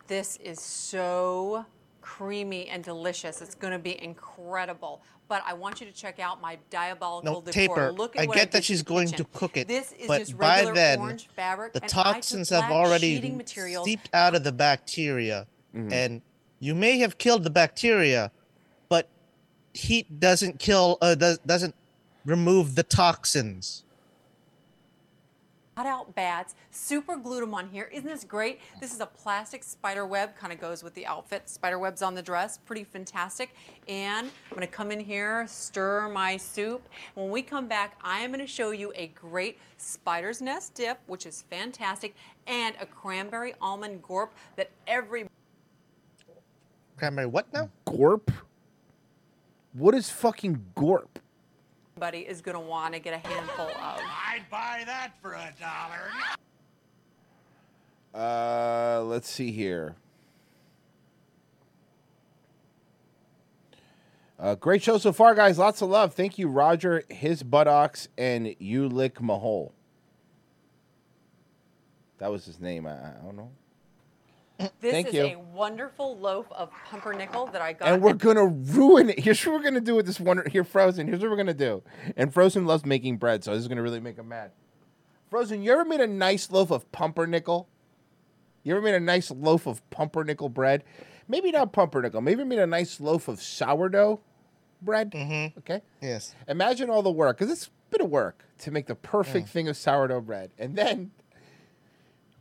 This is so creamy and delicious. It's going to be incredible. But I want you to check out my diabolical No, decor. taper. Look at I what get did that she's going kitchen. to cook it, This is but just by regular then, orange fabric. the and I took toxins have already sheeting materials. seeped out of the bacteria, Mm-hmm. and you may have killed the bacteria, but heat doesn't kill. Uh, does, doesn't remove the toxins. Cut out bats, super glued them on here. Isn't this great? This is a plastic spider web, kind of goes with the outfit. Spider webs on the dress, pretty fantastic. And I'm gonna come in here, stir my soup. When we come back, I am gonna show you a great spider's nest dip, which is fantastic, and a cranberry almond gorp that every Cranberry what now? Gorp? What is fucking gorp? Everybody is gonna wanna get a handful of. I'd buy that for a dollar. Uh, let's see here. Uh, great show so far, guys. Lots of love. Thank you, Roger, his buttocks, and you lick Mahole. That was his name. I, I don't know. This Thank is you. a wonderful loaf of pumpernickel that I got. and we're gonna ruin it. Here's what we're gonna do with this one here, Frozen. Here's what we're gonna do. And Frozen loves making bread, so this is gonna really make him mad. Frozen, you ever made a nice loaf of pumpernickel? You ever made a nice loaf of pumpernickel bread? Maybe not pumpernickel. Maybe made a nice loaf of sourdough bread. Mm-hmm. Okay. Yes. Imagine all the work, because it's a bit of work to make the perfect Mm. thing of sourdough bread, and then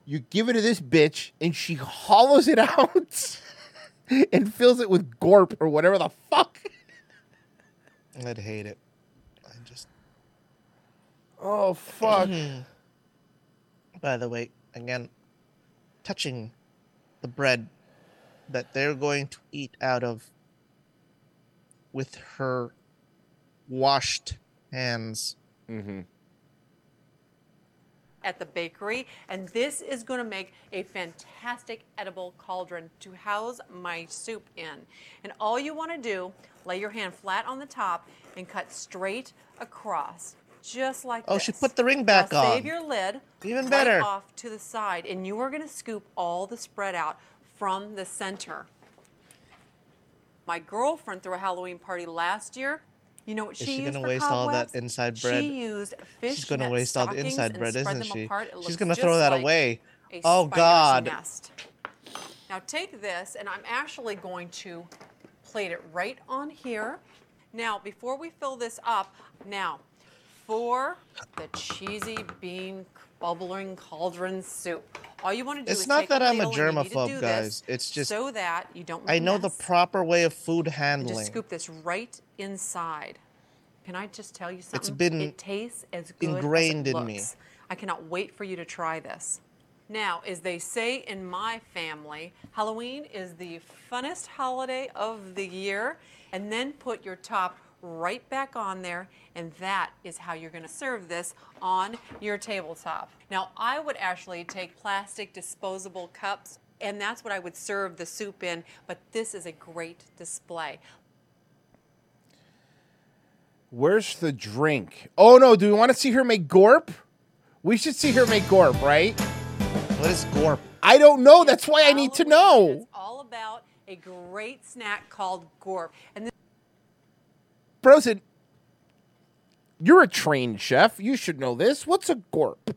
you give it to this bitch, and she hollows it out and fills it with gorp or whatever the fuck. I'd hate it. I just. Oh fuck. By the way, again, touching the bread that they're going to eat out of with her washed hands. Mm-hmm. At the bakery, and this is going to make a fantastic edible cauldron to house my soup in. And all you want to do, lay your hand flat on the top and cut straight across, just like Oh, this. she put the ring back now Save on. your lid. Even better. off to the side, and you are going to scoop all the spread out from the center. My girlfriend threw a Halloween party last year. You know what Is she, she used gonna waste all that inside bread? She used fish She's gonna waste all the inside bread, isn't them she? apart. She's gonna throw that like away. Oh, God. nest. Now take this, and I'm actually going to plate it right on here. Now, before we fill this up, now for the cheesy bean bubbling cauldron soup. All you want to do It's is not that I'm a ladle, and you need to germaphobe, guys. It's just- so that you don't. I know the proper way of food handling. just scoop this right inside. Can I just tell you something? been it tastes as good ingrained as it in me. I cannot wait for you to try this. Now, as they say in my family, Halloween is the funnest holiday of the year. And then put your top right back on there, and that is how you're gonna serve this on your tabletop. Now, I would actually take plastic disposable cups, and that's what I would serve the soup in, but this is a great display. Where's the drink? Oh no, do we want to see her make gorp? We should see her make gorp, right? What is gorp? I don't know. That's why I need to know. It's all about a great snack called gorp. And this Frozen, you're a trained chef. You should know this. What's a gorp?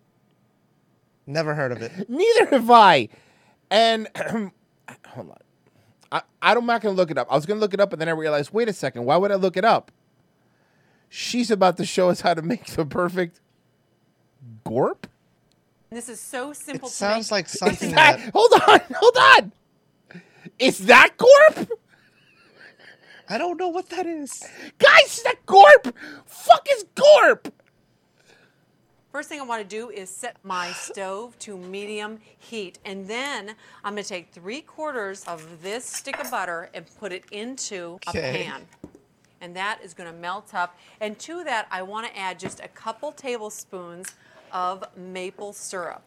Never heard of it. Neither have I. And hold on. I, I'm not going to look it up. I was going to look it up, and then I realized, wait a second. Why would I look it up? She's about to show us how to make the perfect gorp. this is so simple to sounds make. like something that- that- Hold on, hold on. Is that gorp? I don't know what that is. Guys, is that gorp? Fuck is gorp? First thing I want to do is set my stove to medium heat. And then I'm going to take three quarters of this stick of butter and put it into a pan. And that is going to melt up. And to that, I want to add just a couple tablespoons of maple syrup.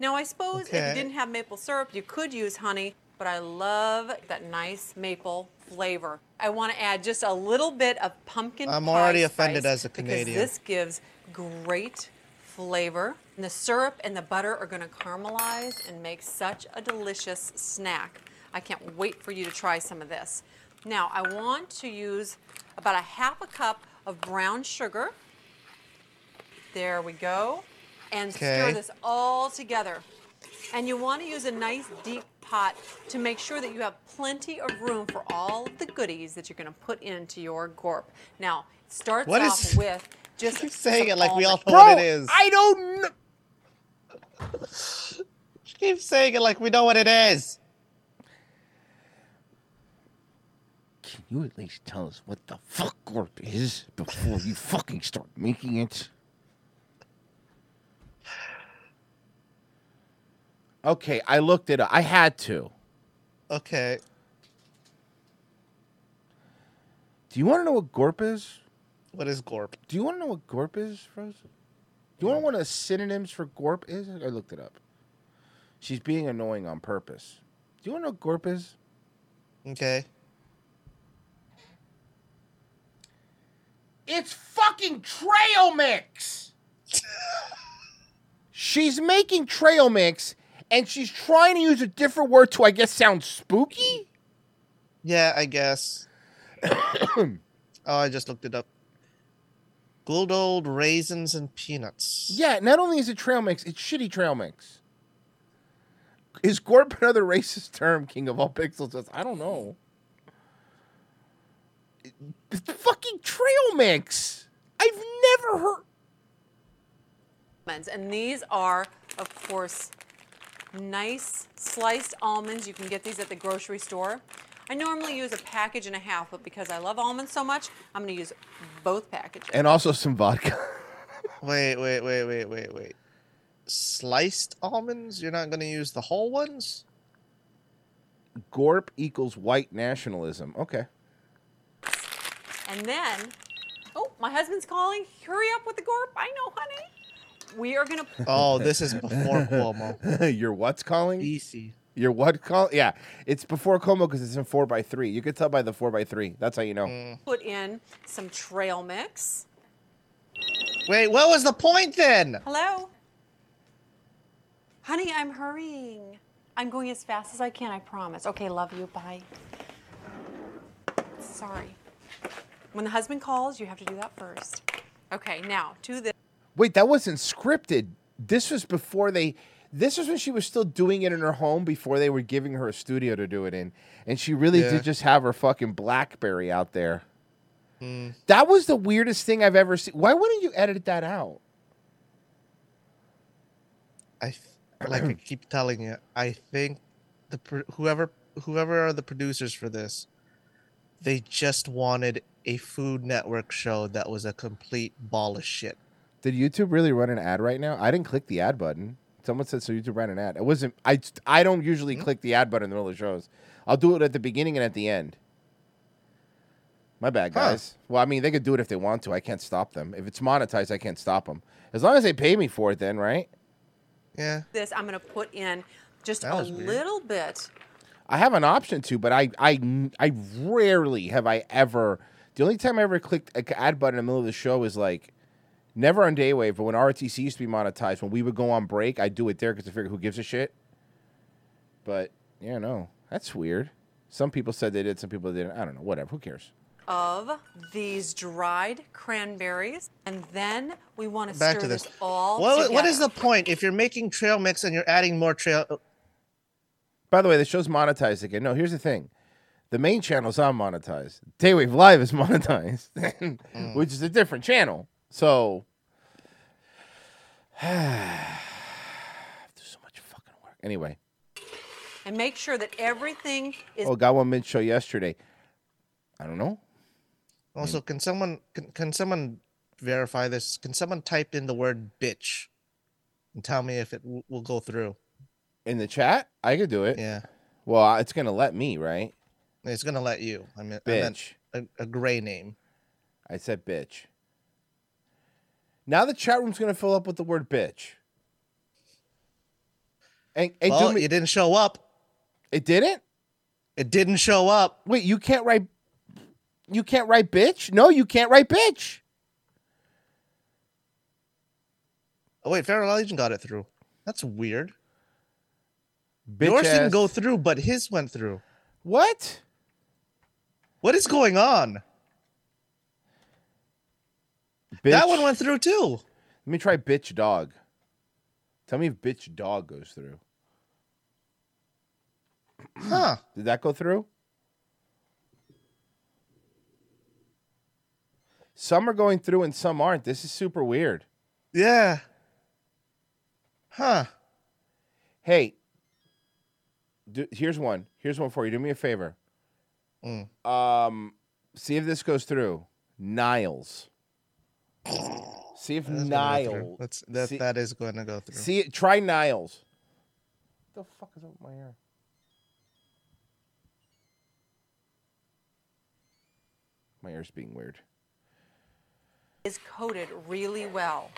Now, I suppose if you didn't have maple syrup, you could use honey, but I love that nice maple flavor. I want to add just a little bit of pumpkin I'm already offended as a Canadian. because This gives great flavor. And the syrup and the butter are going to caramelize and make such a delicious snack. I can't wait for you to try some of this. Now, I want to use about a half a cup of brown sugar. There we go. And stir this all together. And you want to use a nice deep pot to make sure that you have plenty of room for all of the goodies that you're going to put into your gorp. Now, it starts What off is- with just Keep saying it like we all know Bro, what it is. I don't know. She keeps saying it like we know what it is. Can you at least tell us what the fuck gorp is before you fucking start making it? Okay, I looked it up. I had to. Okay. Do you want to know what gorp is? What is gorp? Do you want to know what gorp is, Frozen? Do you want to know what a synonyms for gorp is? I looked it up. She's being annoying on purpose. Do you want to know what gorp is? Okay. It's fucking trail mix. she's making trail mix and she's trying to use a different word to, I guess, sound spooky. Yeah, I guess. oh, I just looked it up. Good old raisins and peanuts. Yeah, not only is it trail mix, it's shitty trail mix. Is gorp another racist term, King of all pixels? Says, I don't know. It's fucking trail mix. I've never heard. And these are, of course, nice sliced almonds. You can get these at the grocery store. I normally use a package and a half, but because I love almonds so much, I'm going to use both packages. And also some vodka. Wait, wait, wait, wait, wait, wait. Sliced almonds? You're not going to use the whole ones? Gorp equals white nationalism. Okay. And then, oh, my husband's calling. Hurry up with the gorp. I know, honey. We are going to. Oh, this is before Cuomo. Your what's calling? BC. Your what call? Yeah, it's before Cuomo because it's in four by three. You could tell by the four by three. That's how you know. Mm. put in some trail mix. Wait, what was the point then? Hello? Honey, I'm hurrying. I'm going as fast as I can, I promise. Okay, love you. Bye. Sorry. When the husband calls, you have to do that first. Okay, now to the. Wait, that wasn't scripted. This was before they. This was when she was still doing it in her home before they were giving her a studio to do it in, and she really Yeah. did just have her fucking BlackBerry out there. Mm. That was the weirdest thing I've ever seen. Why wouldn't you edit that out? I like I keep telling you, I think the whoever whoever are the producers for this, they just wanted a Food Network show that was a complete ball of shit. Did YouTube really run an ad right now? I didn't click the ad button. Someone said so. YouTube ran an ad. It wasn't. I. I don't usually hmm? click the ad button in the middle of shows. I'll do it at the beginning and at the end. My bad, Huh. guys. Well, I mean, they could do it if they want to. I can't stop them. If it's monetized, I can't stop them. As long as they pay me for it, then right? Yeah. This, I'm going to put in just a weird. little bit. I have an option to, but I, I, I rarely have I ever. The only time I ever clicked an ad button in the middle of the show is like, never on Daywave, but when RTC used to be monetized, when we would go on break, I'd do it there because I figure who gives a shit. But yeah, no, that's weird. Some people said they did, some people didn't. I don't know. Whatever. Who cares? of these dried cranberries, and then we want to Back stir to this. this all What, what is the point if you're making trail mix and you're adding more trail? uh, By the way, the show's monetized again. No, here's the thing. The main channel's not monetized. Daywave Live is monetized, which is a different channel. So, there's so much fucking work. Anyway, And make sure that everything is oh, got one mid show yesterday. I don't know. Also, can someone can, can someone verify this? Can someone type in the word bitch and tell me if it w- will go through? In the chat, I could do it. Yeah. Well, it's gonna let me, right? It's gonna let you. I mean, I meant Bitch. a, a gray name. I said bitch. Now the chat room's gonna fill up with the word bitch. And, and well, me, it didn't show up. It didn't. It didn't show up. Wait, you can't write. You can't write bitch. No, you can't write bitch. Oh wait, Feral Legion got it through. That's weird. Bitch Yours didn't go through, but his went through. What? What is going on? Bitch. That one went through too. Let me try bitch dog. Tell me if bitch dog goes through. Huh. Did that go through? Some are going through and some aren't. This is super weird. Yeah. Huh. Hey, do, here's one. Here's one for you. Do me a favor. Mm. Um, see if this goes through. Niles. See if That is gonna go through. Niles. That's that. see, that is going to go through. see it. Try Niles. What the fuck is up with my hair? My ear's being weird. is coated really well.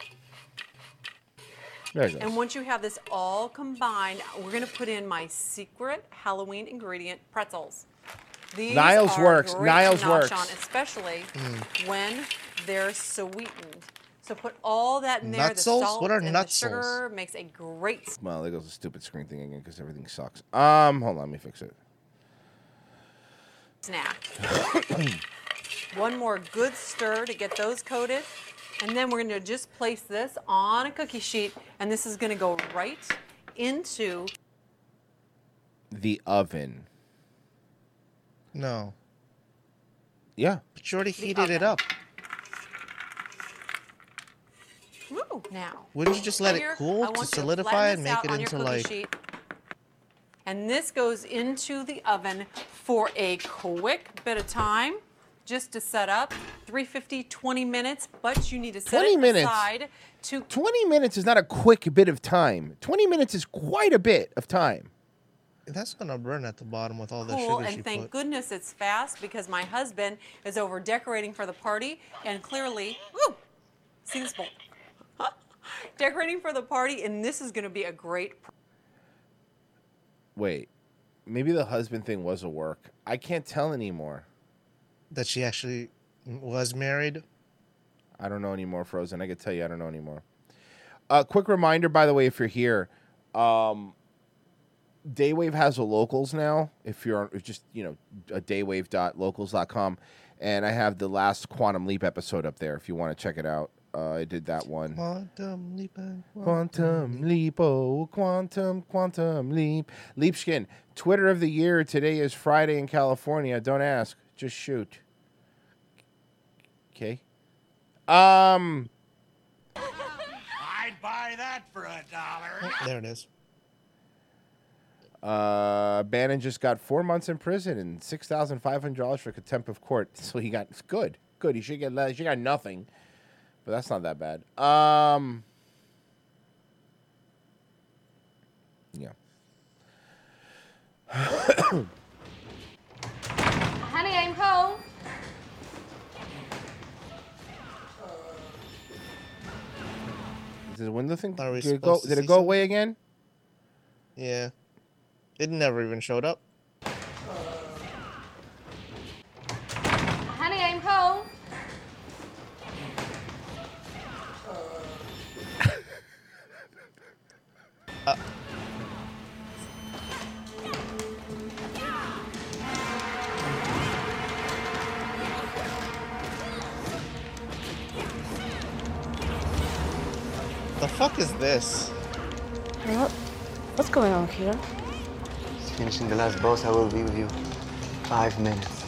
There it. And once you have this all combined, we're going to put in my secret Halloween ingredient pretzels. These Niles are works. great Niles works. on, especially Mm. when they're sweetened. So put all that in there. The Nutsols? salt What are and the nutsols? sugar makes a great Well, there goes the stupid screen thing again because everything sucks. Um, hold on, let me fix it. snack. One more good stir to get those coated. And then we're going to just place this on a cookie sheet, and this is going to go right into The oven. No. Yeah. But you already heated it up. Woo, now. Wouldn't you just let it cool to solidify and make it into, like- sheet. And this goes into the oven for a quick bit of time, just to set up. 350, 20 minutes, but you need to set 20 it minutes. aside to 20 minutes is not a quick bit of time. 20 minutes is quite a bit of time. That's gonna burn at the bottom with all the cool. sugar And she thank put. goodness it's fast because my husband is over decorating for the party, and clearly, woo, see this bowl, decorating for the party, and this is going to be a great Wait. Maybe the husband thing was a work. I can't tell anymore. That she actually was married. I don't know anymore, Frozen. I can tell you I don't know anymore. Uh, quick reminder, by the way, if you're here, um, Daywave has a locals now. If you're on, just you know, a daywave.locals.com, and I have the last Quantum Leap episode up there. If you want to check it out, uh, I did that one. Quantum leap. and Quantum leap, oh, quantum, quantum leap. Leapskin, Twitter of the year. Today is Friday in California. Don't ask, just shoot. Okay. Um, I'd buy that for a dollar. There it is. uh, Bannon just got four months in prison and six thousand five hundred dollars for contempt of court. So he got good, good. He should get less. He got nothing, but that's not that bad. Um, yeah. Honey, I'm home. Did the window thing? Did it go? Did it go away again? Yeah. It never even showed up. Going? Just finishing the last boss. I will be with you. Five minutes.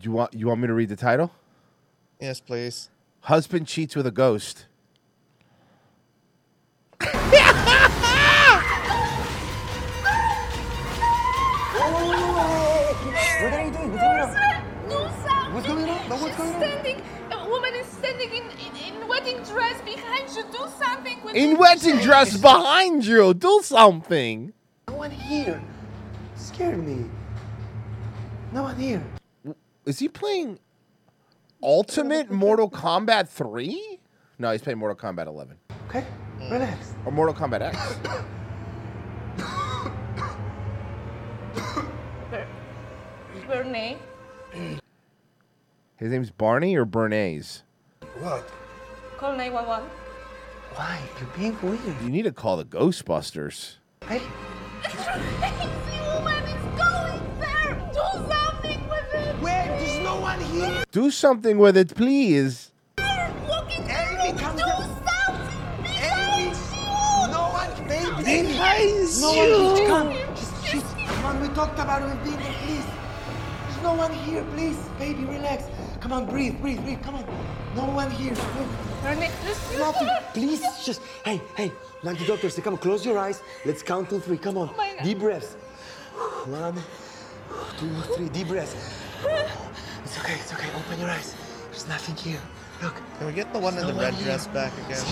You want you want me to read the title? Yes, please. Husband cheats with a ghost. Dress behind you. Do something with In wedding dress behind you. Do something. No one here. Scared me. No one here. Is he playing Ultimate Mortal Kombat 3? No, he's playing Mortal Kombat 11. Okay, relax. Or Mortal Kombat X. Bernie. His name's Barney or Bernays? What? Call 911. Why? You're being weird. You need to call the Ghostbusters. Hey. Crazy woman is going there. Do something with it. Wait, there's no one here. Do something with it, please. Walking Amy, through. Do something. Amy, no one, baby. Behind no one, just come. Just, just, come on, we talked about it. We've please. There's no one here, please. Baby, relax. Come on, breathe, breathe, breathe. Come on. No one here. Ernie, listen. Nothing. Please, just hey, hey. Like the doctor said, come on, close your eyes. Let's count till three. Come on. Oh my God. Deep breaths. One, two, three. Deep breaths. It's okay, it's okay. Open your eyes. There's nothing here. Look. Can we get the one in the red one dress back again?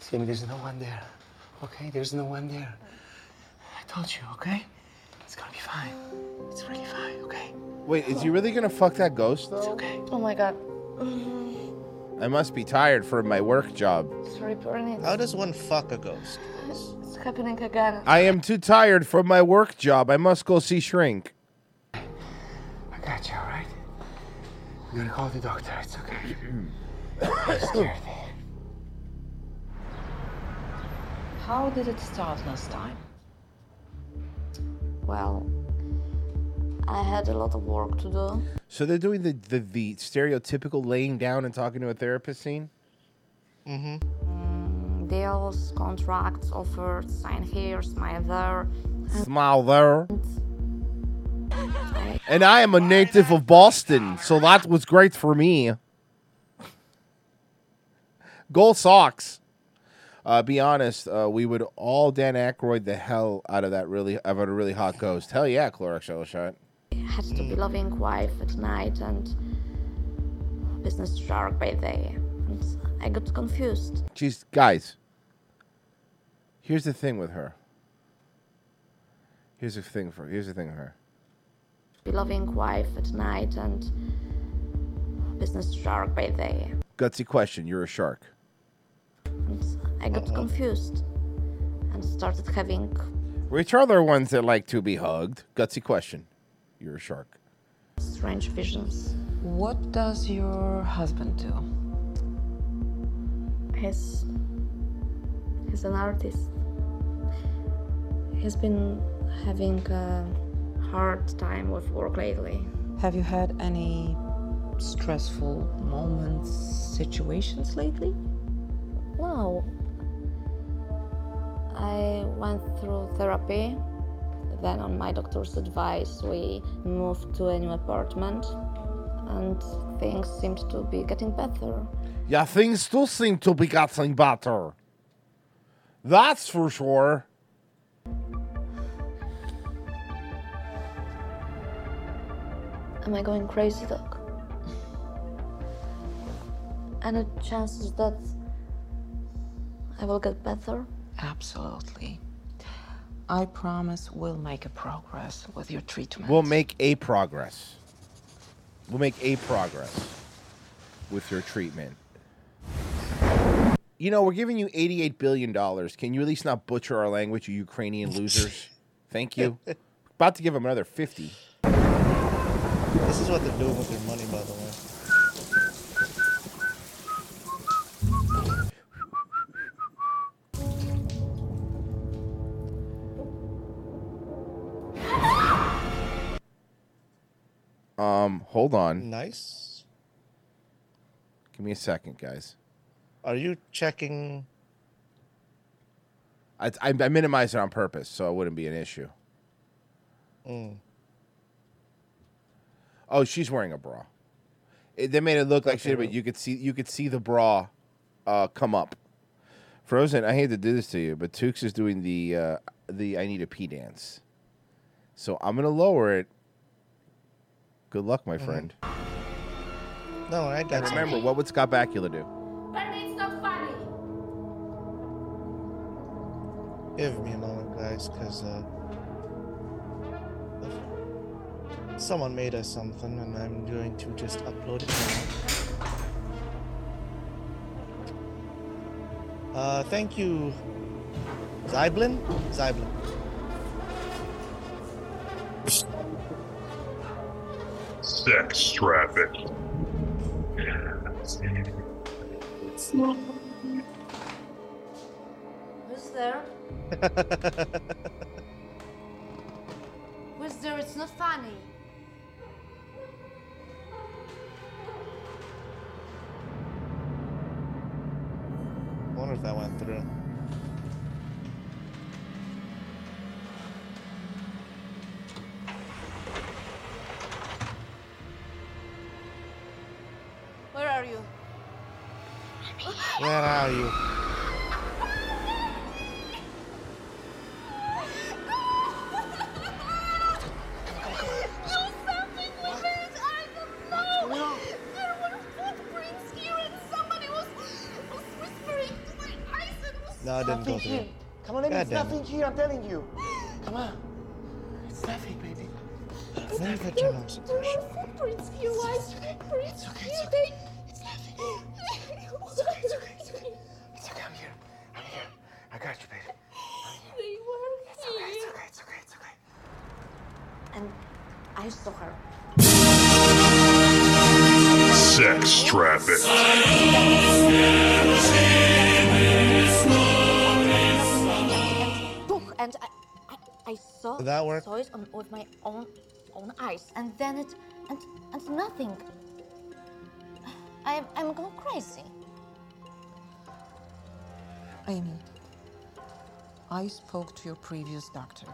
Sammy, there's no one there. Okay, there's no one there. I told you, okay? It's gonna be fine. It's really fine, okay? Wait, is he really gonna fuck that ghost though? It's okay. Oh my god. I must be tired from my work job. Sorry, Bernie. How does one fuck a ghost? It's happening again. I am too tired from my work job. I must go see shrink. I got you, all right? We're gonna call the doctor. It's okay. I'm scared. How did it start last time? Well, I had a lot of work to do. So they're doing the, the, the stereotypical laying down and talking to a therapist scene? Mm, hmm. deals, contracts, offers, sign here, smile there. Smile there. And I am a native of Boston, so that was great for me. Gold socks. Uh, be honest, uh, we would all Dan Aykroyd the hell out of that really out of a really hot ghost. Hell yeah, Clorox Yellow Shot. Had to be mm. loving wife at night and business shark by day. And I got confused. She's guys. Here's the thing with her. Here's the thing for here's the thing with her. Be loving wife at night and business shark by day. Gutsy question. You're a shark. And I got uh-huh. confused and started having Which are the ones that like to be hugged? Gutsy question. You're a shark. strange visions. What does your husband do? He's he's an artist. He's been having a hard time with work lately. Have you had any stressful moments, situations lately? No. I went through therapy. Then, on my doctor's advice, we moved to a new apartment, and things seemed to be getting better. Yeah, things do seem to be getting better. That's for sure. Am I going crazy, Doc? Any chances that I will get better? Absolutely. I promise we'll make a progress with your treatment. We'll make a progress. We'll make a progress with your treatment. You know, we're giving you $88 billion. Can you at least not butcher our language, you Ukrainian losers? Thank you. About to give them another 50. This is what they're doing with their money, Um, hold on. Nice. Give me a second, guys. Are you checking? I, I, I minimized it on purpose so it wouldn't be an issue. Mm. Oh, she's wearing a bra. It, they made it look like shit, but you could see you could see the bra uh, come up. Frozen, I hate to do this to you, but Tukes is doing the uh, the I need a pee dance. So I'm gonna lower it. Good luck, my Mhm. friend. No, I got And remember, what would Scott Bakula do? Bernie, it's not funny. Give me a moment, guys, because uh, someone made us something, and I'm going to just upload it now. Uh, thank you, Zyblin. Zyblin. Sex traffic. Who's there? Who's there? It's not funny. Nothing here, I'm telling you. That work? saw it on, with my own own eyes, and then it, and and nothing. I'm I'm going crazy. Amy, I spoke to your previous doctor,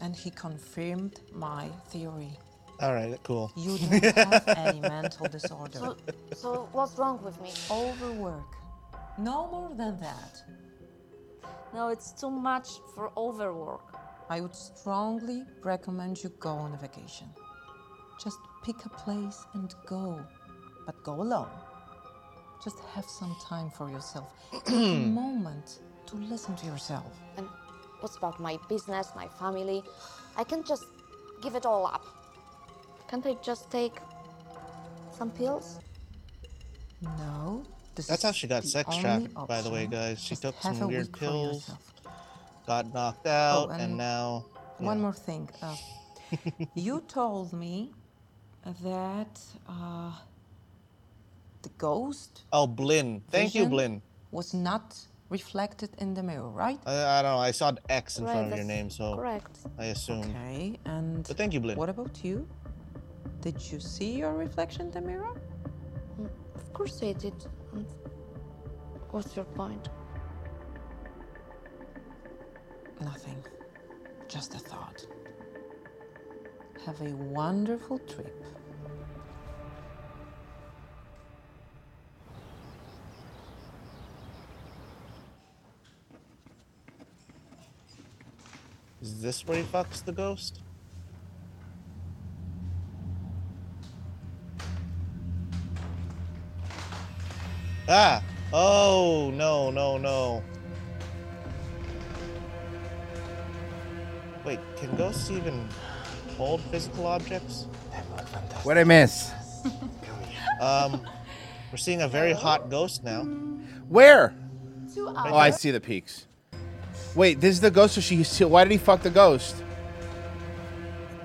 and he confirmed my theory. All right, cool. You don't have any mental disorder. So, so what's wrong with me? Overwork. No more than that. No, it's too much for overwork. I would strongly recommend you go on a vacation. Just pick a place and go, but go alone. Just have some time for yourself. Take a moment to listen to yourself. And what's about my business, my family? I can't just give it all up. Can't I just take some pills? No. This That's is how she got sex only trafficked, by the way, guys. She Just took some weird week for pills, yourself. Got knocked out, Oh, and, and now. One yeah. more thing. Uh, you told me that uh, the ghost Oh, Blin. Thank you, Blin. Was not reflected in the mirror, right? I, I don't know. I saw an X in Right, front of your name, so correct. I assume. Okay, and But thank you, Blin. what about you? Did you see your reflection in the mirror? Of course I did. What's your point? Nothing. Just a thought. Have a wonderful trip. Is this where he fucks the ghost? Ah! Oh, no, no, no. Wait, can ghosts even hold physical objects? What I miss? Um, we're seeing a very hot ghost now. Where? Right Oh, I see the peaks. Wait, this is the ghost. So she. so Why did he fuck the ghost?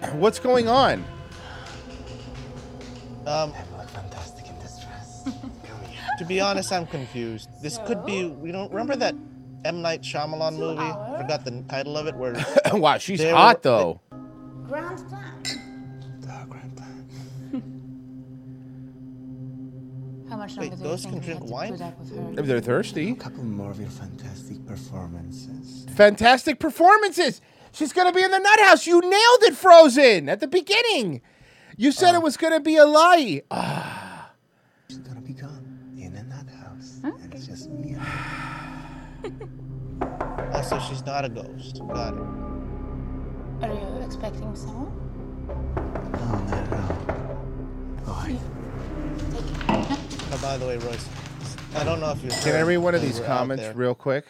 What's going on? Um, Fantastic in this to be honest, I'm confused. This could be. You know, remember that M Night Shyamalan movie? I forgot the title of it. Where wow, she's they hot were- though. Grand plan. How much Wait, longer do ghosts you can think drink we have wine? put up with her? If they're thirsty. A couple more of your fantastic performances. Fantastic performances. She's gonna be in the nut house. You nailed it, Frozen, at the beginning. You said it was gonna be a lie. Ah, Oh, so she's not a ghost. Got it. Are you expecting someone? No, not at all. Oh, I, Oh, by the way, Royce, I don't know if you. Can I read one of these comments real quick?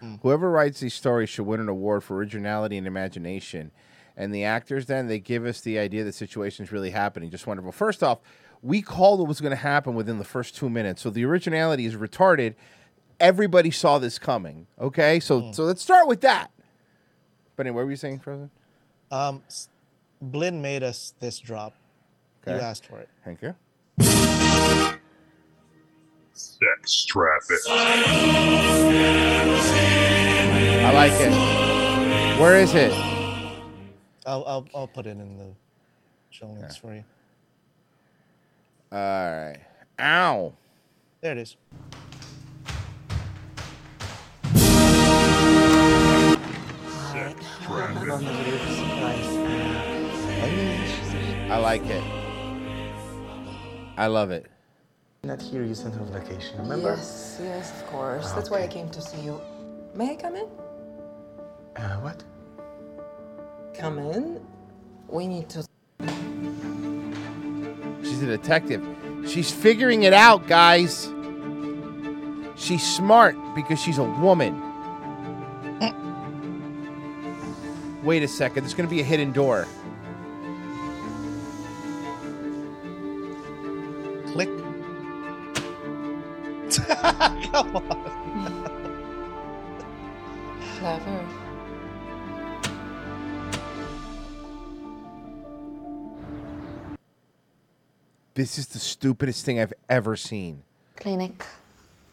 Hmm. Whoever writes these stories should win an award for originality and imagination. And the actors, then, they give us the idea that situation's really happening. Just wonderful. First off, we called what was going to happen within the first two minutes. So the originality is retarded. Everybody saw this coming. Okay? So, Hmm. so let's start with that. But anyway, what were you saying, Frozen? Um, s- Blinn made us this drop. You Okay. asked for it. Thank you. Sex traffic. I like it. Where is it? I'll I'll, I'll put it in the show notes for you. All right. Ow. There it is. I mean, she's I like it. I love it. Not here, you sent her on vacation, remember? Yes, yes, of course. Ah, That's why I came to see you. May I come in? Uh, what? Come in. We need to. She's a detective. She's figuring it out, guys. She's smart because she's a woman. Wait a second. There's going to be a hidden door. Click. Come on. Clever. This is the stupidest thing I've ever seen. Clinic.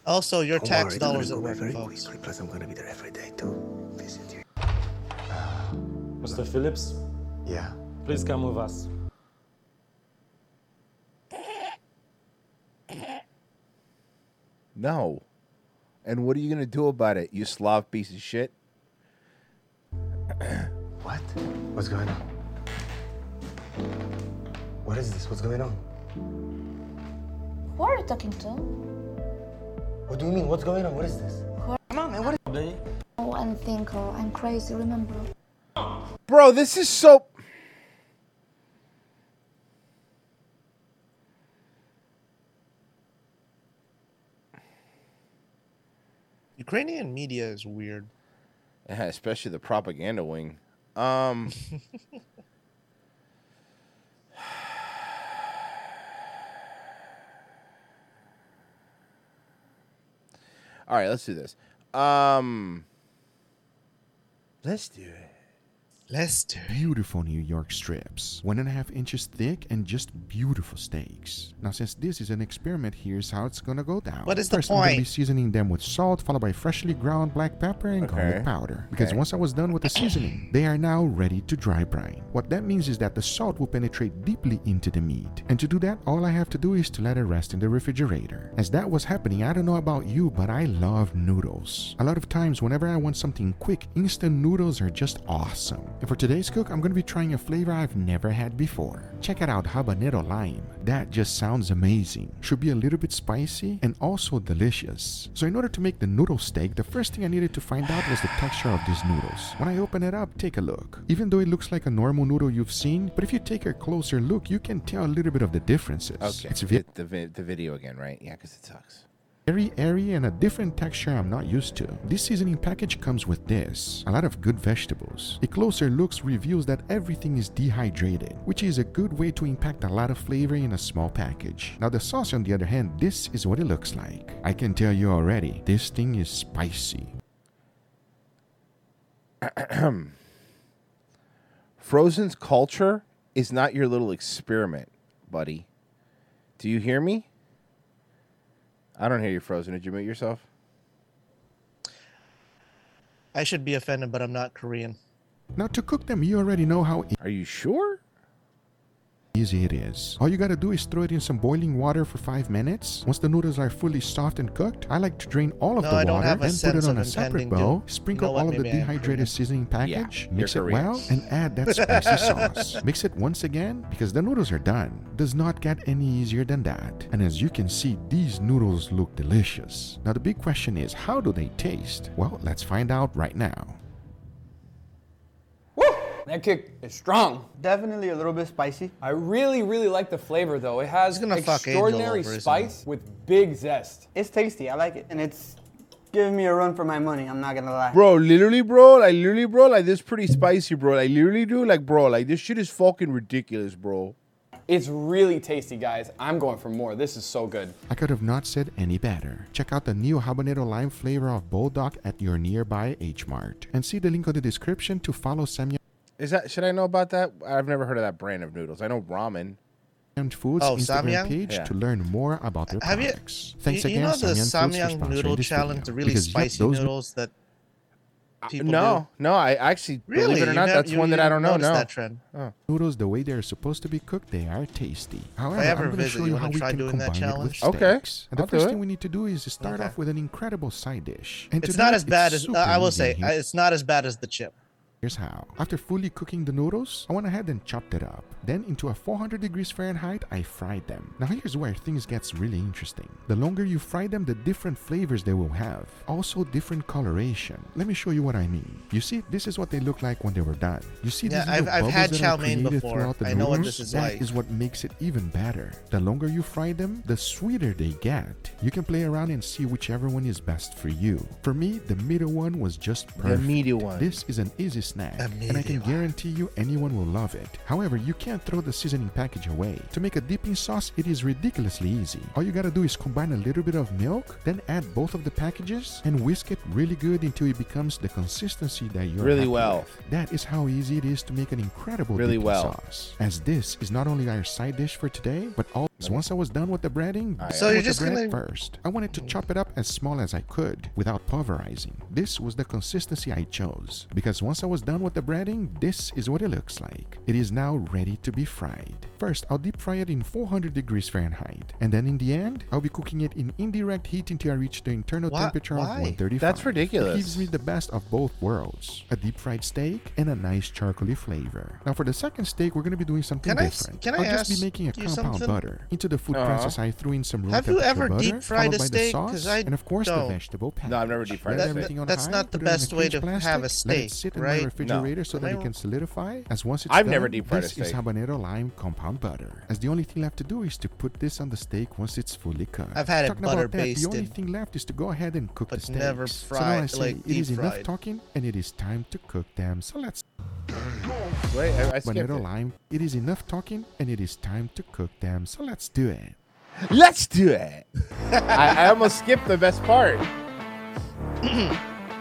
Also, your Don't tax worry, dollars gonna at work, folks. quickly, Plus, I'm gonna be there every day to visit you. Mr. Phillips, Yeah. please come with us. No. And what are you going to do about it, you Slav piece of shit? What? What's going on? What is this? What's going on? Who are you talking to? What do you mean? What's going on? What is this? Come on, man. What is Oh, I'm thinker. I'm crazy, remember? Bro, this is so. Ukrainian media is weird. Yeah, especially the propaganda wing. Um. All right, let's do this. Um. Let's do it. Let's do Beautiful New York strips, one and a half inches thick and just beautiful steaks. Now, since this is an experiment, here's how it's gonna go down. What is the First, I'm gonna be seasoning them with salt, followed by freshly ground black pepper and Okay. garlic powder. Because Okay. once I was done with the seasoning, they are now ready to dry brine. What that means is that the salt will penetrate deeply into the meat. And to do that, all I have to do is to let it rest in the refrigerator. As that was happening, I don't know about you, but I love noodles. A lot of times, whenever I want something quick, instant noodles are just awesome. And for today's cook, I'm gonna be trying a flavor I've never had before. Check it out, habanero lime. That just sounds amazing. Should be a little bit spicy and also delicious. So in order to make the noodle steak, the first thing I needed to find out was the texture of these noodles. When I open it up, take a look. Even though it looks like a normal noodle you've seen, but if you take a closer look, you can tell a little bit of the differences. Okay. It's the, the, vi- the video again, right? Yeah, because it sucks. Very airy and a different texture I'm not used to. This seasoning package comes with this a lot of good vegetables. A closer look reveals that everything is dehydrated, which is a good way to impact a lot of flavor in a small package. Now, the sauce, on the other hand, this is what it looks like. I can tell you already, this thing is spicy. Frozen's culture is not your little experiment, buddy. Do you hear me? I don't hear you, Frozen. Did you mute yourself? I should be offended, but I'm not Korean. Now, to cook them, you already know how. Are you sure? Easy it is. All you gotta do is throw it in some boiling water for five minutes. Once the noodles are fully soft and cooked, I like to drain all of No, the water have and put it on a separate intending to- bowl. You Sprinkle know all of the maybe I am dehydrated seasoning package. you're mix it Korean. well, and add that spicy sauce. Mix it once again because the noodles are done. Does not get any easier than that. And as you can see, these noodles look delicious. Now the big question is, how do they taste? Well, let's find out right now. That kick is strong. Definitely a little bit spicy. I really, really like the flavor though. It has gonna extraordinary over, isn't spice with big zest. It's tasty. I like it, and it's giving me a run for my money. I'm not gonna lie. Bro, literally, bro, like literally, bro, like this pretty spicy, bro. Like literally, dude, like bro, like this shit is fucking ridiculous, bro. It's really tasty, guys. I'm going for more. This is so good. I could have not said any better. Check out the new habanero lime flavor of Buldak at your nearby H Mart and see the link in the description to follow Samyang Is that should I know about that? I've never heard of that brand of noodles. I know ramen. Foods Oh, Instagram Samyang? page Yeah. to learn more about their Have you- products. Thanks you, you again, know the Samyang Samyang sponsoring noodle this challenge, the really Because, yep, spicy those noodles that people no, do? no, I actually Really? believe it or not, nev- that's you- one that I don't know. No, that trend? Oh. Noodles, the way they're supposed to be cooked, they are tasty. However, ever I'm going to visit, show you you how we try can doing that combine it with challenge? steaks. Okay, And the I'll first thing we need to do is start Okay. off with an incredible side dish. And It's not as bad as uh, I will say. It's not as bad as the chip. Here's how. After fully cooking the noodles, I went ahead and chopped it up. Then into a 400 degrees Fahrenheit, I fried them. Now here's where things gets really interesting. The longer you fry them, the different flavors they will have. Also different coloration. Let me show you what I mean. You see, this is what they look like when they were done. You see Yeah, these I've- I've had chow mein before. I know what this is That like. is what makes it even better. The longer you fry them, the sweeter they get. You can play around and see whichever one is best for you. For me, the middle one was just perfect. The medium one. This is an easy snack, and I can guarantee you anyone will love it. However, you can't throw the seasoning package away. To make a dipping sauce, it is ridiculously easy. All you gotta do is combine a little bit of milk, then add both of the packages, and whisk it really good until it becomes the consistency that you're Really well. with. That is how easy it is to make an incredible Really dipping well. sauce. As this is not only our side dish for today, but also once I was done with the breading, So you're just bread gonna- first. I wanted to chop it up as small as I could without pulverizing. This was the consistency I chose because once I was done with the breading, this is what it looks like. It is now ready to be fried. First, I'll deep fry it in 400 degrees Fahrenheit, and then in the end, I'll be cooking it in indirect heat until I reach the internal Why- temperature why? of 135. That's ridiculous. It gives me the best of both worlds: a deep fried steak and a nice charcoaly flavor. Now, for the second steak, we're going to be doing something Can I different. can I will just be making a compound something? butter. Into the food Uh-huh. process, I threw in some room Have you ever butter, deep fried followed a by steak? the 'Cause sauce, I and of course the don't. vegetable package. No, I've never deep fried Let a steak. everything on That's high, not the put it in a best way to plastic, have a Let steak, it sit in right? my refrigerator No. so that I it wrong? can solidify. As once it's I've done, never deep fried a this is habanero lime compound butter. As the only thing left to do is to put this on the steak once it's fully cooked. I've had it Talking about butter that, The only thing left is to go ahead and cook the but steaks. never so now I fried- say like it is enough talking and it is time to cook them. So let's Wait, I, I skipped it. lime. It is enough talking and it is time to cook them. So let's do it. Let's do it. I, I almost skipped the best part.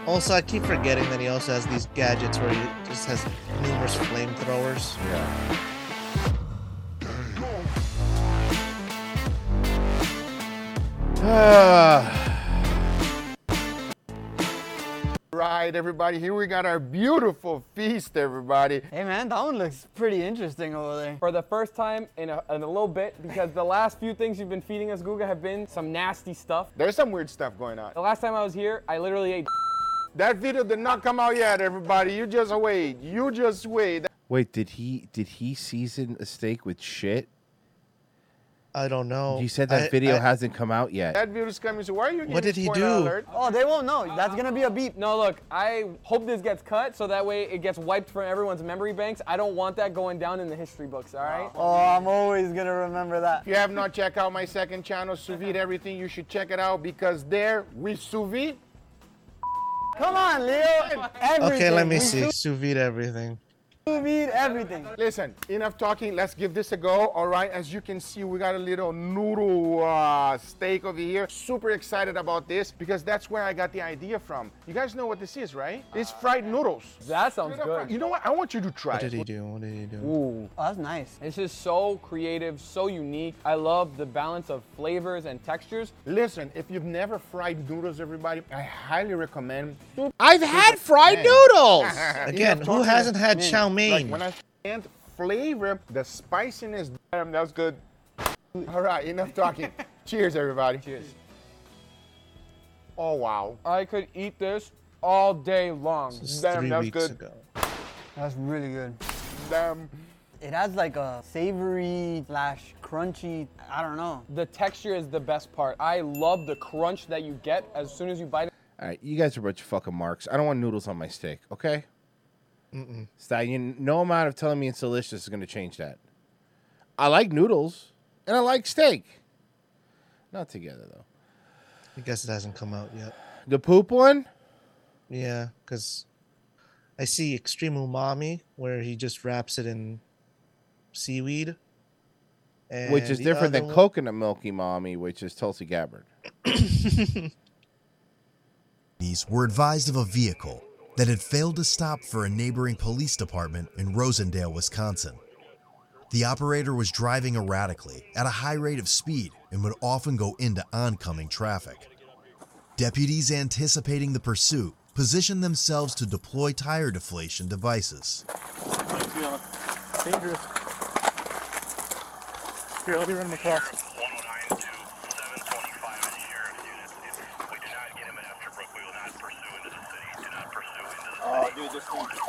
Also, I keep forgetting that he also has these gadgets where he just has numerous flamethrowers. Yeah. Right, everybody. Here we got our beautiful feast, everybody. Hey man, that one looks pretty interesting over there. For the first time in a, in a little bit, because the last few things you've been feeding us, Guga, have been some nasty stuff. There's some weird stuff going on. The last time I was here, I literally ate. That video did not come out yet, everybody. You just wait. You just wait. Wait, did he did he season a steak with shit? I don't know. You said that I- video I- hasn't come out yet. That video's coming. So why are you giving What did he do? alert? Oh, they won't know. That's gonna be a beep. No, look, I hope this gets cut so that way it gets wiped from everyone's memory banks. I don't want that going down in the history books, all right? Oh, I'm always gonna remember that. If you have not checked out my second channel, Sous Vide Everything, you should check it out because there we sous vide. Come on, Leo. Everything. Okay, let me We see. sous Sous vide everything. Vide everything. Listen, enough talking. Let's give this a go. All right. As you can see, we got a little noodle uh, steak over here. Super excited about this because that's where I got the idea from. You guys know what this is, right? It's fried noodles. That sounds good. fried. You know what? I want you to try What did he do? What did he do? Ooh. Oh, that's nice. This is so creative, so unique. I love the balance of flavors and textures. Listen, if you've never fried noodles, everybody, I highly recommend. I've had fried noodles. Again, who hasn't had Man, chow Like when I and flavor, the spiciness, damn, that's good. All right, enough talking. Cheers, everybody. Cheers. Oh wow. I could eat this all day long. Damn, three that's good. ago. That's really good. Damn. It has like a savory slash crunchy. I don't know. The texture is the best part. I love the crunch that you get as soon as you bite it. All right, you guys are a bunch of fucking marks. I don't want noodles on my steak, okay? Mm-mm. Stallion, no amount of telling me it's delicious is going to change that. I like noodles and I like steak. Not together though. I guess it hasn't come out yet. The poop one? Yeah, because I see extreme umami where he just wraps it in seaweed. which is different than one- coconut milky mommy, which is Tulsi Gabbard. These were advised of a vehicle that had failed to stop for a neighboring police department in Rosendale, Wisconsin. The operator was driving erratically at a high rate of speed and would often go into oncoming traffic. Deputies anticipating the pursuit positioned themselves to deploy tire deflation devices. Dangerous. Here, let me run him across.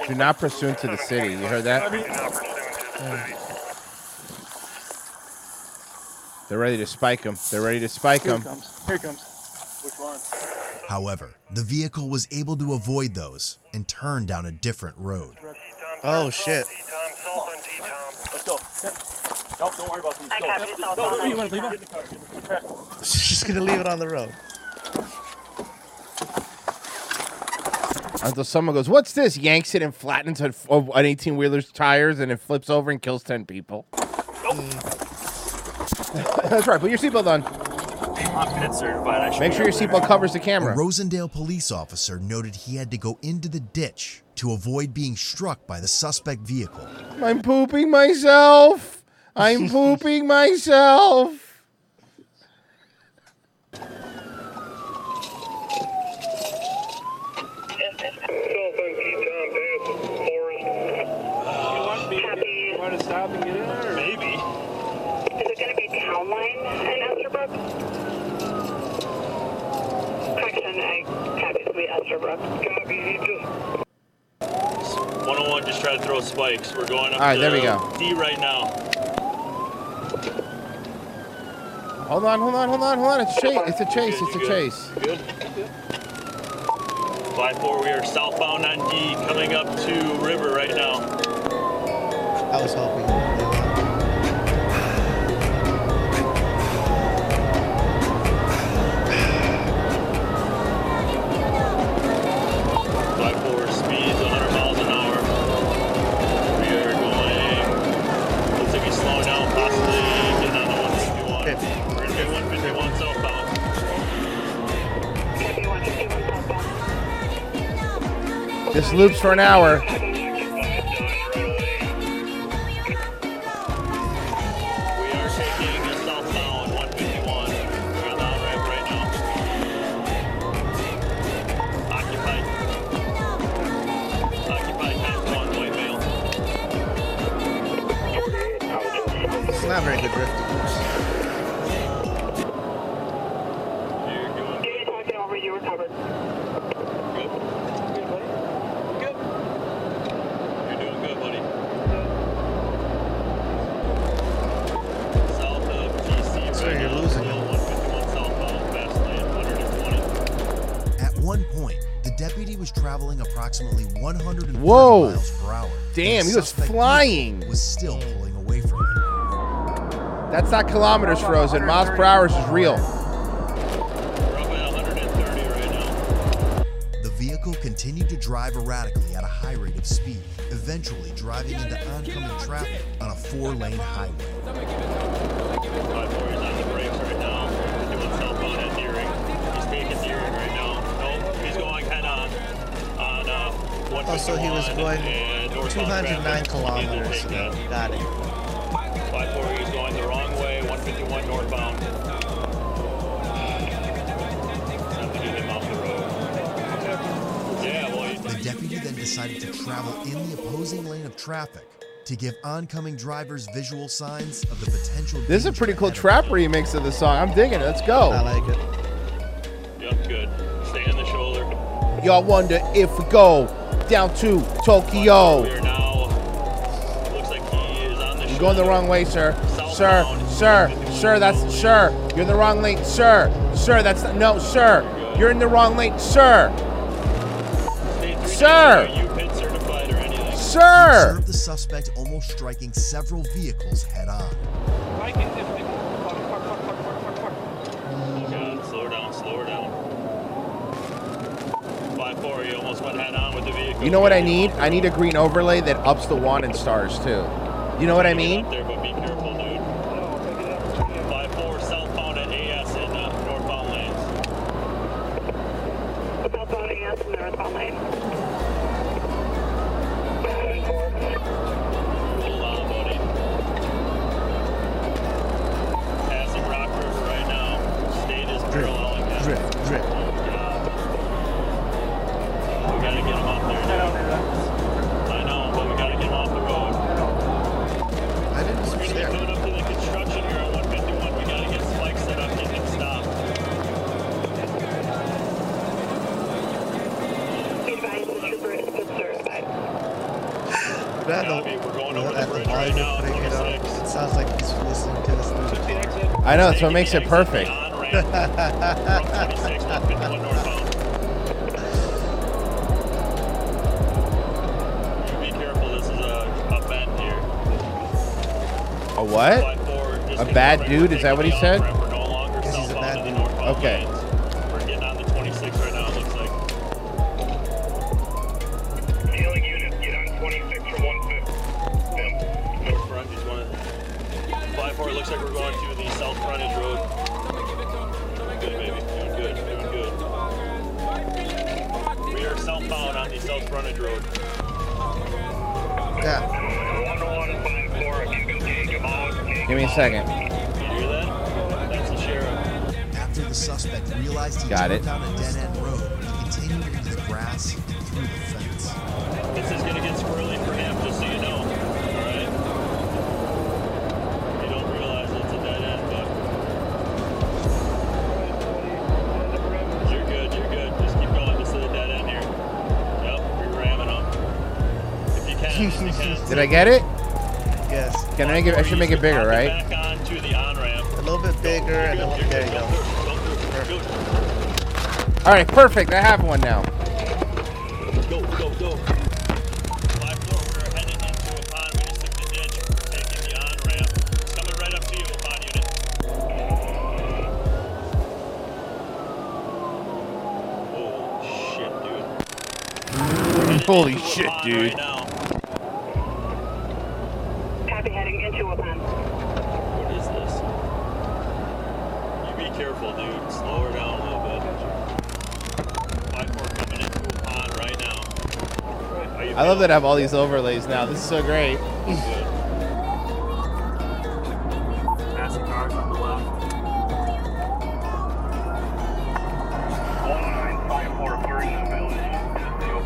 Do not pursue to the city. You heard that? They're ready to spike him. They're ready to spike Here him. it comes. Here comes. Which one? However, the vehicle was able to avoid those and turn down a different road. Oh shit. Let's go. No, don't worry about these. I Go. copy, it's all No, no, fine. you want to leave it? She's gonna leave it on the road. Until someone goes, "What's this?" Yanks it and flattens an an eighteen wheeler's tires, and it flips over and kills ten people. That's right. Put your seatbelt on. I'm pit certified. I should Make sure your seatbelt covers the A camera. Rosendale police officer noted he had to go into the ditch to avoid being struck by the suspect vehicle. I'm pooping myself. I'm pooping myself. You to get in there? Maybe. Is it going to be town line in Esterbrook? Correction, I copy to be Esterbrook. Copy, he oh just 101 just tried to throw spikes. We're going up All right, to there we go. D right now. Hold on, hold on, hold on, hold on. It's a chase. It's a chase. It's a You good? chase. You good? 5-4, we are southbound on D, coming up to River right now. I was hoping. Five four speeds 100 miles flying. Was still pulling away from him. That's not kilometers frozen. Miles per hour is real. The vehicle continued to drive erratically at a high rate of speed, eventually driving into oncoming traffic on a four-lane highway. 5-4 is on the brakes right now. He's doing southbound at Deering. He's taking Deering right now. Nope, he's going head on. On 151 Oh, so he was going and northbound 209 kilometers. He's gonna take Got it. that. 5-4, going the wrong way, 151 northbound. Have to get him off the road. Yeah, well, he, The deputy then decided to travel in the opposing lane of traffic to give oncoming drivers visual signs of the potential. This is a pretty cool trap remix of the song. I'm digging it. Let's go. I like it. Yep, good. Stay in the shoulder. Y'all wonder if we go down to Tokyo. We are now. Like he is on the You're going the wrong way, sir. Sir, sir, sir, that's sir. You're in the wrong lane, sir. Sir, that's no, sir. You're in the wrong lane, sir. Sir. You pit certified or anything? Sir. Observed the suspect almost striking several vehicles head on. Oh god, slow her down, slow her down. 5-4, you almost went head on with the vehicle. You know what I need? I need a green overlay that ups the and stars too. You know what I mean? There, that's what makes it perfect. Be careful, this is a, a bend here. A what? A bad dude? Is that what he said? All right, perfect. I have one now. Go, go, go. Five four, we're heading into a pond. We just took the ditch. Taking the on ramp. It's coming right up to you, pond unit. Oh shit, dude. Holy shit, dude. Copy heading into a pond. What is this? You be careful, dude. Slow her down a little bit. Five four coming into a pond right now. Are you I love that I have all these overlays now. This is so great. Passing cars on the left.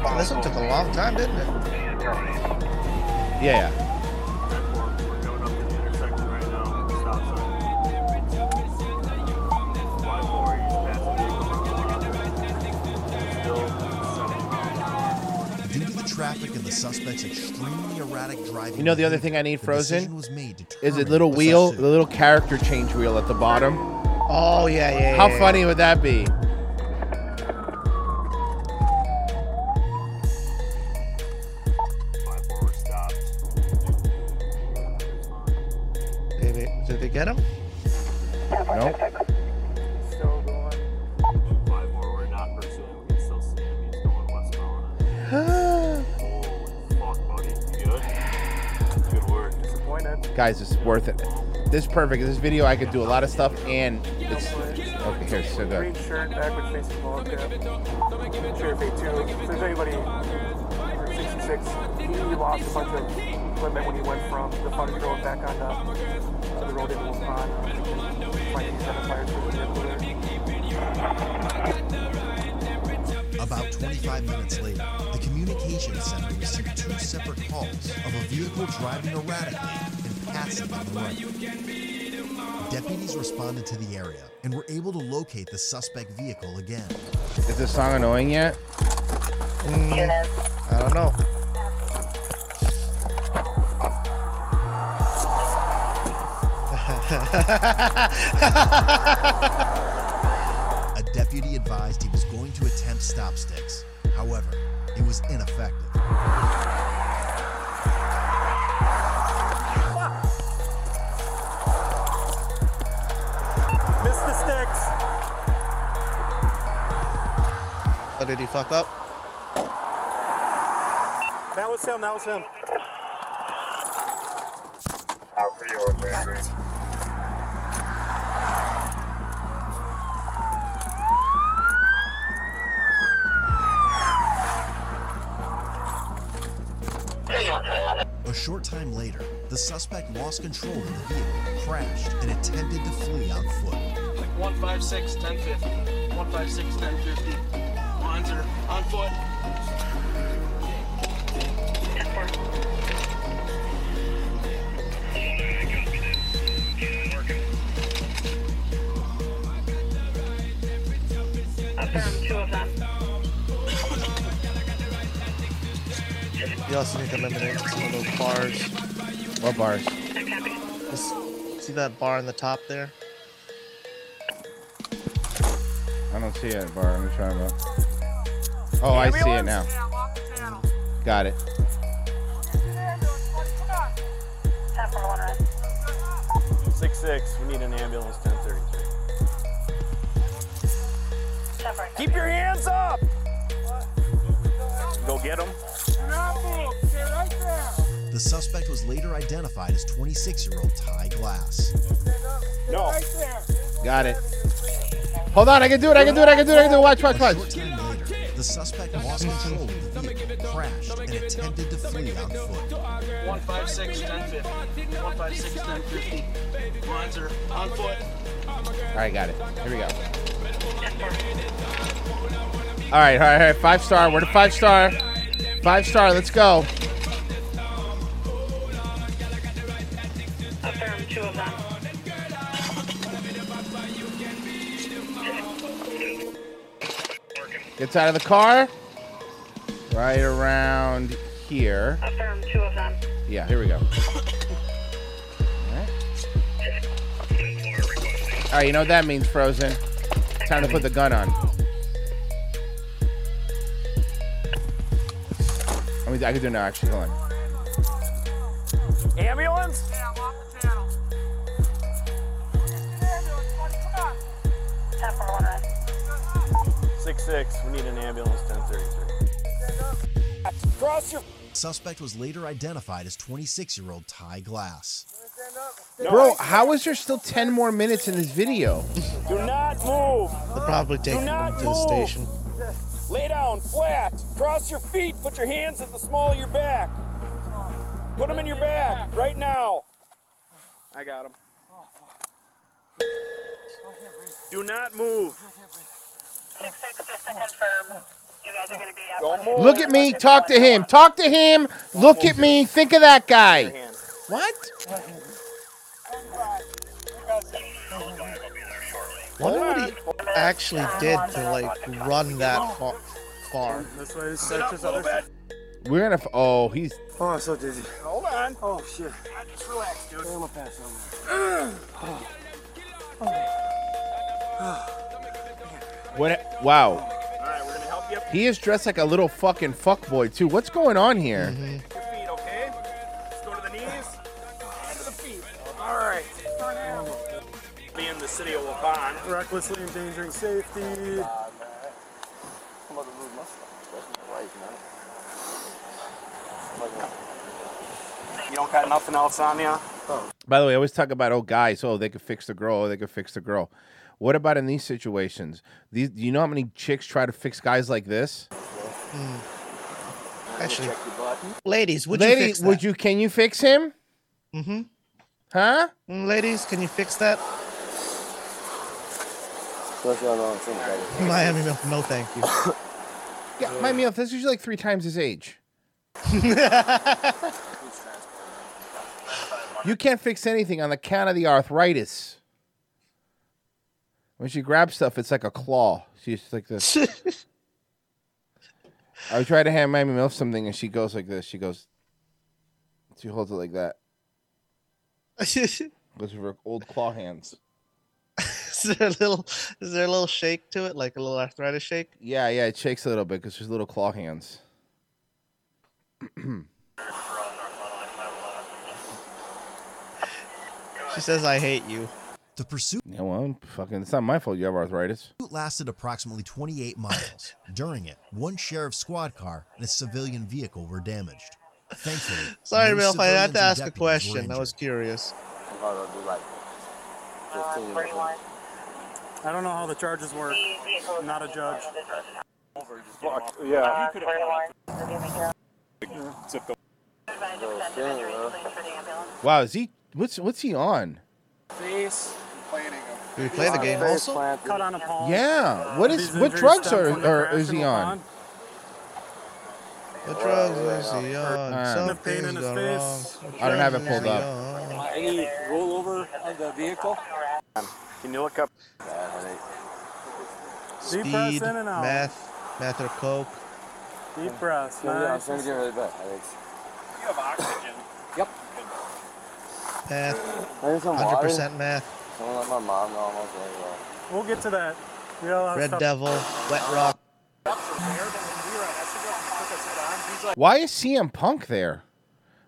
So this one took a long time, didn't it? You know the other thing I need frozen is a little wheel, the little character change wheel at the bottom. Oh yeah, yeah. How yeah, funny would that be? This is perfect. This video, I could do a lot of stuff, and it's okay. Here, so good. Green shirt, backward facing ball cap. Sheriff A2. If there's anybody for 66, he lost a bunch of equipment when he went from the frontage road back on uh, to the road into a pond. Find these identifiers for the vehicle. About 25 minutes later, the communications center received two separate calls of a vehicle driving erratically and passing on. Deputies responded to the area and were able to locate the suspect vehicle again. Is this song annoying yet? I don't know. A deputy advised he was going to attempt stop sticks. However, it was ineffective. Oh, did he fuck up? That was him. That was him. Out for yours, Andrew. A short time later, the suspect lost control of the vehicle, crashed, and attempted to flee on foot. 156, 1050. 156, 1050. On foot. two of them. You also need to eliminate some of those bars. What bars? See that bar in the top there? I don't see that bar. Let me try about. Oh, I see it now. Got it. Six six. We need an ambulance. Ten thirty three. Keep your hands up. Go get them. The suspect was later identified as 26 year old Ty Glass. No. Got it. Hold on, I can do it. I can do it. I can do it. I can do it. Watch, watch, watch. Time later, the suspect lost control of the vehicle, crashed, and attempted to flee on foot. 156, 1050. 156, 1050. Lines are on foot. All right, got it. Here we go. All right, all right, all right. Five star. We're to five star. Five star. Let's go. Gets out of the car. Right around here. Affirm two of them. Yeah, here we go. Alright. Alright, you know what that means, Frozen. Time to put the gun on. I mean, I can do it now, actually. Hold on. Ambulance. Six six. We need an ambulance. Ten thirty three. Cross your. Suspect was later identified as 26 year old Ty Glass. Bro, how is there still 10 more minutes in this video? Do not move. They're probably taking not them to the station. Lay down, flat. Cross your feet. Put your hands at the small of your back. Put them in your back right now. I got them. Do not move. Don't move. Look at me. Talk to him. Talk to him. Look at me. Think of that guy. What? Wonder what he actually did to like run that far. far. This way, Sit up a little bit. We're gonna. F- oh, he's. Oh, I'm so dizzy. Hold on. Oh, shit. Just relax, dude. I'm gonna pass on. What? Wow. He is dressed like a little fucking fuckboy too. What's going on here? your feet, okay? Go to the knees and to the feet. All right. Be in the city of Waupun. Recklessly endangering safety. You don't got nothing else on you? By the way, I always talk about oh guys, oh they could fix the girl, oh they could fix the girl. What about in these situations? These, do you know how many chicks try to fix guys like this? Actually, ladies, would you fix that? would you? Can you fix him? Mm-hmm. Huh? Ladies, can you fix that? Miami Milk, no thank you. Yeah, my meal. This is usually like three times his age. You can't fix anything on the count of the arthritis. When she grabs stuff, it's like a claw. She's like this. I try to hand Mammy Milf something, and she goes like this. She goes. She holds it like that. Goes with her old claw hands. is there a little is there a little shake to it, like a little arthritis shake? Yeah, yeah, it shakes a little bit because there's little claw hands. She says, "I hate you." The pursuit Yeah, well, fucking, it's not my fault you have arthritis. lasted approximately 28 miles. During it, one sheriff's squad car and a civilian vehicle were damaged. Thankfully, Sorry, no Milf, I had to ask a question. I was curious. I don't know how the charges work. I'm not a judge. Yeah. Wow, is he? What's what's he on? Face. Do we play the game also? Cut on a palm. Yeah. What is what drugs are, from are is he on? What drugs is he on? Alright. Some Enough pain in his are face. wrong. I don't have it pulled up. on? Any rollover of the vehicle? Can you look up? Speed, in and meth, meth or coke. Deep breaths. Yeah, Nice. You have oxygen. Yep. Math. Maybe some water? 100% math. I'm gonna let my mom know I'm okay, bro. We'll get to that. We got a lot of Red stuff. Devil, Wet uh-huh. Rock. Why is CM Punk there?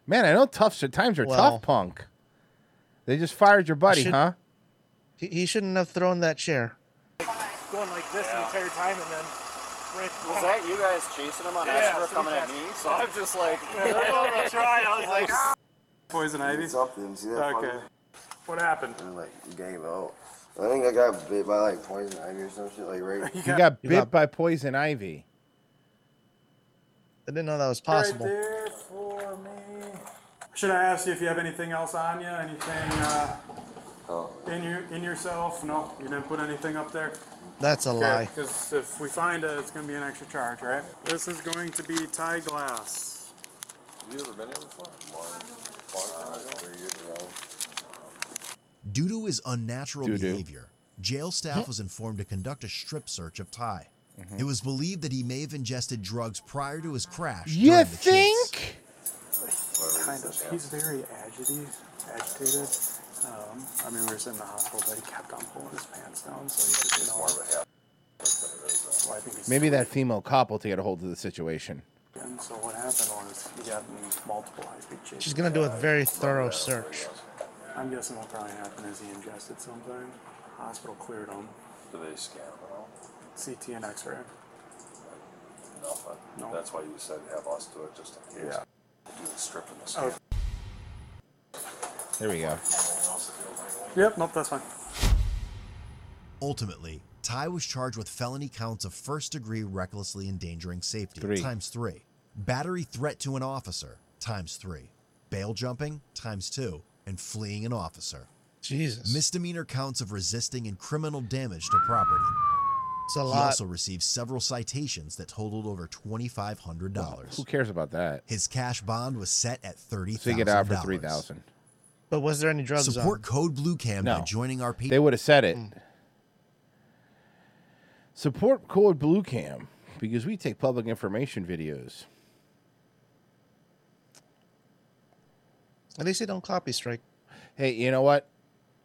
Man, I know tough times are Well- tough, Punk. They just fired your buddy, should- huh? He, he shouldn't have thrown that chair. Going like this the entire time and then. Was that you guys chasing him on Yeah, Esper coming at me? So I'm just like, Yeah, they're gonna try. I was like, Poison ivy? Something, see that Okay. What happened? And like gave out. I think I got bit by like poison ivy or some shit. Like right. You got bit by poison ivy. I didn't know that was Right possible. there for me. Should I ask you if you have anything else on you? Anything uh, Oh. in your in yourself? No, you didn't put anything up there. That's a lie. Because if we find it, it's going to be an extra charge, right? This is going to be Ty Glass. Have You ever been here before? Three years ago. Due to his unnatural Doo-doo. behavior, jail staff was informed to conduct a strip search of Ty. Mm-hmm. It was believed that he may have ingested drugs prior to his crash. You during the chase. think? Kind of. He's very agitated. Agitated. Um, I mean, we were sitting in the hospital, but he kept on pulling his pants down, so he just, you know. So I think he's Maybe that female cop will get a hold of the situation. And so what happened was he got multiple high-speed. She's gonna do a very thorough search. I'm guessing what probably happened is he ingested something. Hospital cleared him. Do they scan them at all? CT and X-ray. No, but No. that's why you said have us do it just in case. Yeah. Do the strip and the scan. There we go. Yep. Nope. That's fine. Ultimately, Ty was charged with felony counts of first degree recklessly endangering safety Three. times three, battery threat to an officer times three, bail jumping times two, and fleeing an officer. Jesus. Misdemeanor counts of resisting and criminal damage to property. It's a he lot. also received several citations that totaled over twenty-five hundred dollars. Who cares about that? His cash bond was set at thirty So thousand you get out for dollars. three thousand. But was there any drugs Support on? code Blue Cam by joining our Patreon. They would have said it. Mm. Support code Blue Cam because we take public information videos. At least they don't copy strike. Hey, you know what?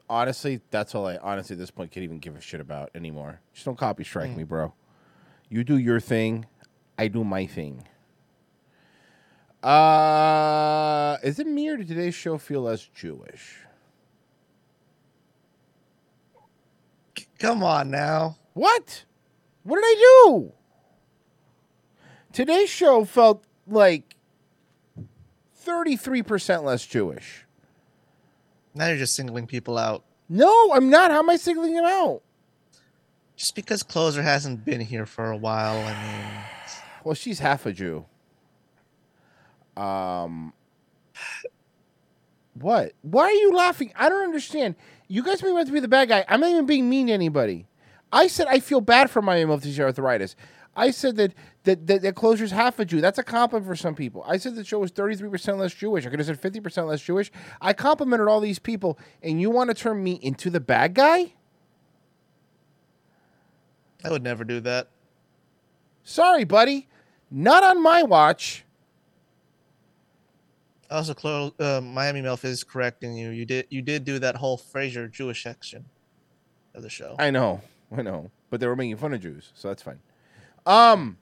Honestly, that's all I honestly at this point can't even give a shit about anymore. Just don't copy strike me, bro. You do your thing, I do my thing. Uh is it me or did today's show feel less Jewish? Come on now. What? What did I do? Today's show felt like 33% less Jewish. Now you're just singling people out. No, I'm not. How am I singling them out? Just because Closer hasn't been here for a while, I mean, Well, she's half a Jew. Um, what? Why are you laughing? I don't understand. You guys me out to be the bad guy. I'm not even being mean to anybody. I said I feel bad for my multi arthritis. I said that that, that that closer's half a Jew. That's a compliment for some people. I said the show was 33% less Jewish. I could have said 50% less Jewish. I complimented all these people, and you want to turn me into the bad guy? I would never do that. Sorry, buddy. Not on my watch. Also, Clo- uh, Miami Melf is correcting you. You did you did do that whole Frasier Jewish section of the show. I know, I know, but they were making fun of Jews, so that's fine. Um,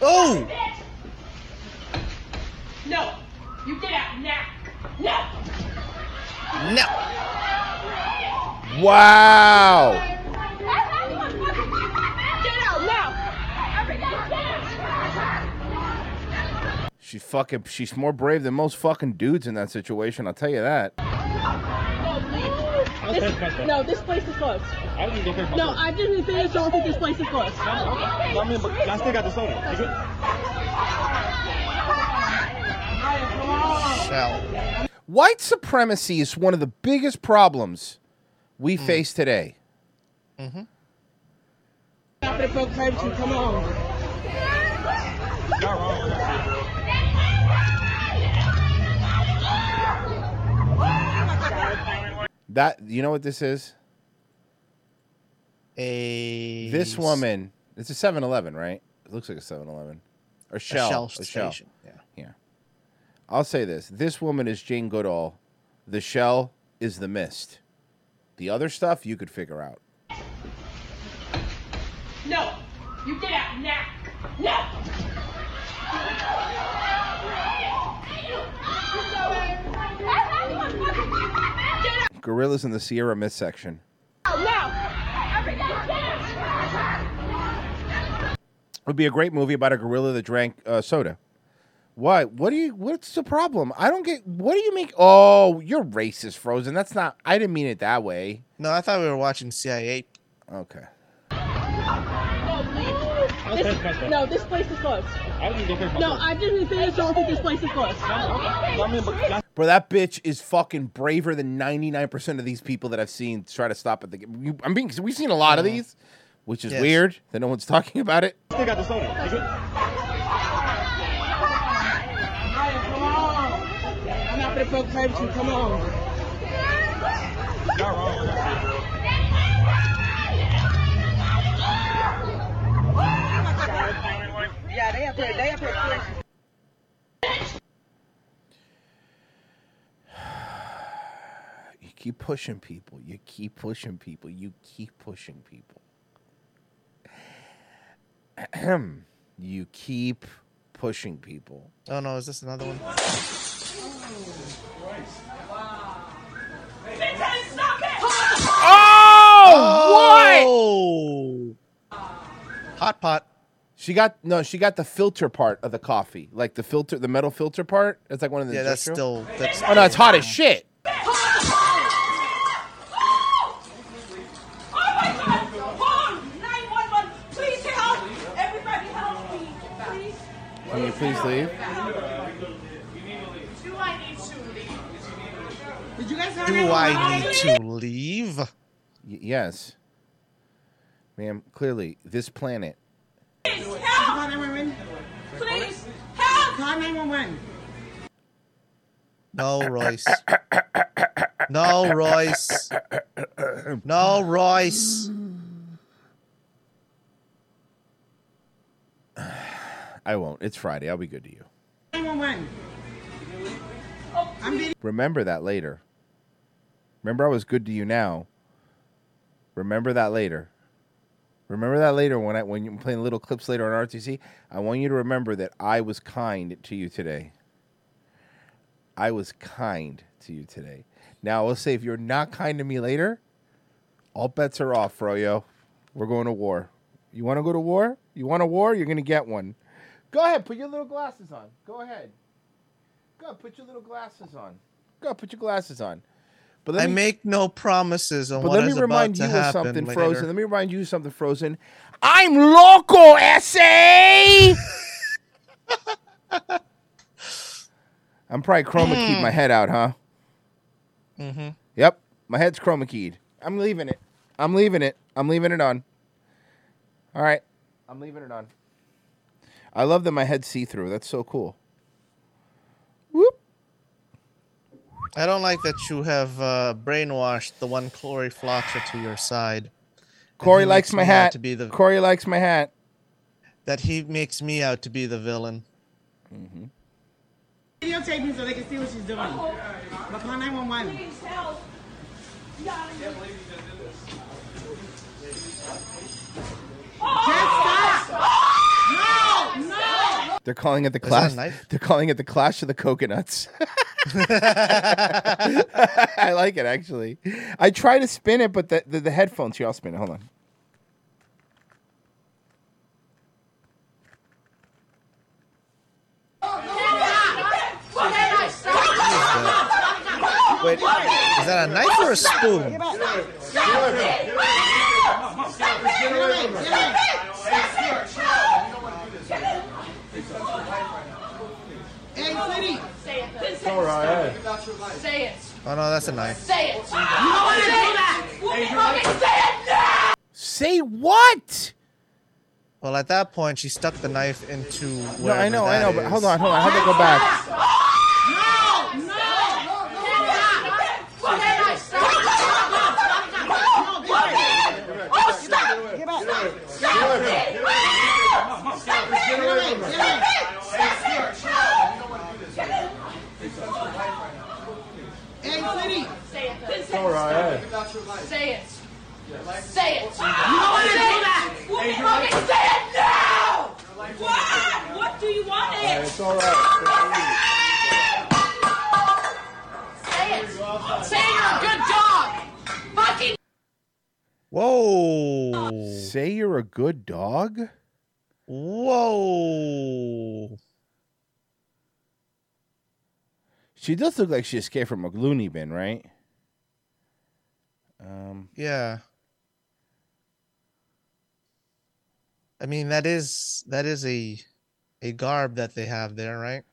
Oh! No! You get out now! No! No! wow. Get out now! She fucking, she's more brave than most fucking dudes in that situation. I'll tell you that. This, no, this place is closed. No, I didn't finish. Don't think this place is closed. I mean, but I still got the soda. You good? White supremacy is one of the biggest problems we Hmm. face today. Mm-hmm. Stop it, folks. Come on. That you know what this is? A This woman. It's a 7-Eleven, right? It looks like a 7-Eleven. A shell. shell A shell. yeah. Yeah. I'll say this: this woman is Jane Goodall. The shell is the mist. The other stuff you could figure out. No! You get out now! No! Gorillas in the Sierra Mist section. would be a great movie about a gorilla that drank uh, soda. Why? What do you? What's the problem? I don't get. What do you make? Oh, you're racist, Frozen. That's not. I didn't mean it that way. No, I thought we were watching CIA. Okay. This, no, this place is closed. No, I didn't say don't think this place is closed. Bro, that bitch is fucking braver than 99% of these people that I've seen try to stop at the. you- I'm being. We've seen a lot of these, which is Yes. weird that no one's talking about it. Still got the soda. You good? Come on. I'm not gonna fuck play with you. Come on. Yeah, they up here. They up here. You keep pushing people. You keep pushing people. You keep pushing people. Ahem. you keep pushing people. Oh no, is this another one? Oh, what? Oh! Hot pot. She got no. She got the filter part of the coffee, like the filter, the metal filter part. It's like one of the. Yeah, that's industrial- still. That's Oh no, it's hot as shit. Please help! Everybody help me, please. Can you please leave? Do I need to leave? Did you guys Do I need to leave? Y- yes, ma'am. Clearly, this planet. Please help! Please help! Call 911. No, Royce. No, Royce. No, Royce. I won't. It's Friday. I'll be good to you. 911. Remember that later. Remember, I was good to you now. Remember that later. Remember that later when I when you're playing little clips later on RTC. I want you to remember that I was kind to you today. I was kind to you today. Now we'll say if you're not kind to me later, all bets are off, Froyo. We're going to war. You want to go to war? You want a war? You're gonna get one. Go ahead, put your little glasses on. Go ahead. Go, ahead, put your little glasses on. Go, ahead, put your glasses on. But I make no promises on but what let me remind you of something, later. Frozen. Let me remind you of something, Frozen. I'm local, essay. I'm probably chroma keyed my head out, huh? Mm-hmm. Yep, my head's chroma keyed. I'm leaving it. I'm leaving it. I'm leaving it on. All right, I'm leaving it on. I love that my head's see through. That's so cool. Whoop. I don't like that you have uh, brainwashed the one Corey Floxa to your side. That Corey he likes my hat. To be the, Corey likes my hat. that he makes me out to be the villain. Mm-hmm. videotaping so they can see what she's doing. But call 911. Please help. Just stop! No! No! They're calling it the Is that a clash. They're calling it the clash of the coconuts. I like it actually. I try to spin it, but the the, the headphones here. I'll spin it. Hold on. Wait, is that a knife or a spoon? Hey, sweetie! Say it. All right. Say it. Oh no, that's a knife. Say it. You don't want to do that! Fucking say it now! Say what? Well, at that point, she stuck the knife into. No, I know, I know, but hold on, hold on. How did I go back? No! No! Oh, stop! Give up! Stop it! Stop it! Say it. It's all right. Say it. Say it. You know ah, what say that. Okay, say it now! What? What do you want it? It's all right. Say it. Say you're a good dog. Fucking Whoa. Say you're a good dog? Whoa. She does look like she escaped from a loony bin, right? Um, Yeah. I mean that is that is a a garb that they have there, right?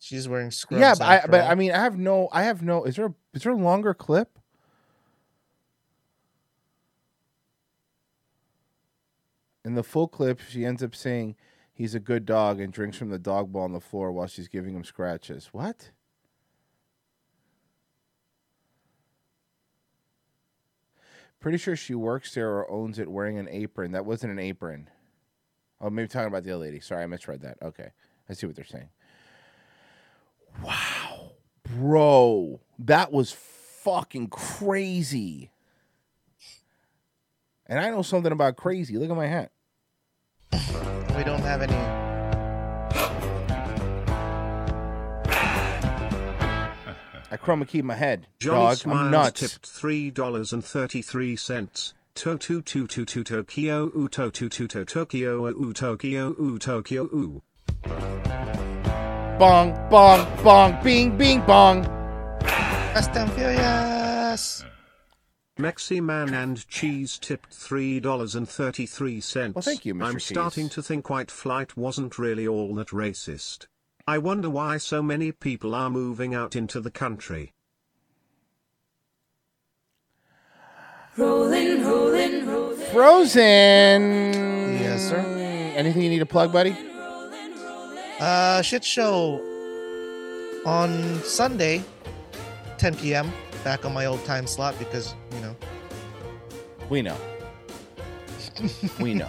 She's wearing scrubs. yeah, but I, but. I mean, I have no, I have no. Is there, is there a longer clip? In the full clip, she ends up saying he's a good dog and drinks from the dog bowl on the floor while she's giving him scratches. What? Pretty sure she works there or owns it wearing an apron. That wasn't an apron. Oh, maybe talking about the other lady. Sorry, I misread that. Okay. I see what they're saying. Wow. Bro, that was fucking crazy. And I know something about crazy. Look at my hat. We don't have any I chroma key my head. Johnny Dog, Smiles I'm nuts. tipped three dollars and thirty three cents. To to to to to Tokyo u to to to to Tokyo u Tokyo u Tokyo u. Bong, bong, bong, bing, bing, bong. Fast and Furious. Mexi Man and Cheese tipped three dollars and thirty three cents. Well, thank you, Mr. I'm Cheese. starting to think white flight wasn't really all that racist. I wonder why so many people are moving out into the country. rolling, rolling, rolling. Frozen. Yes, sir. Anything you need to plug, buddy? Uh, shit show on Sunday, 10 p.m. Back on my old time slot because you know. We know. we know.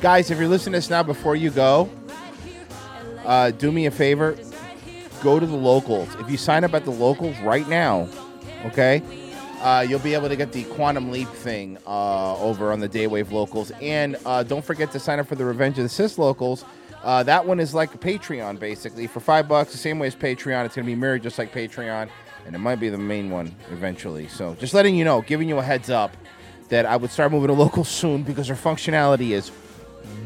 Guys, if you're listening to this now before you go, uh, do me a favor. Go to the locals. If you sign up at the locals right now, okay, uh, you'll be able to get the Quantum Leap thing uh, over on the Daywave locals. And uh, don't forget to sign up for the Revenge of the Cis locals. Uh, that one is like a Patreon, basically. For five bucks, the same way as Patreon. It's going to be mirrored just like Patreon. And it might be the main one eventually. So just letting you know, giving you a heads up that I would start moving to local soon because their functionality is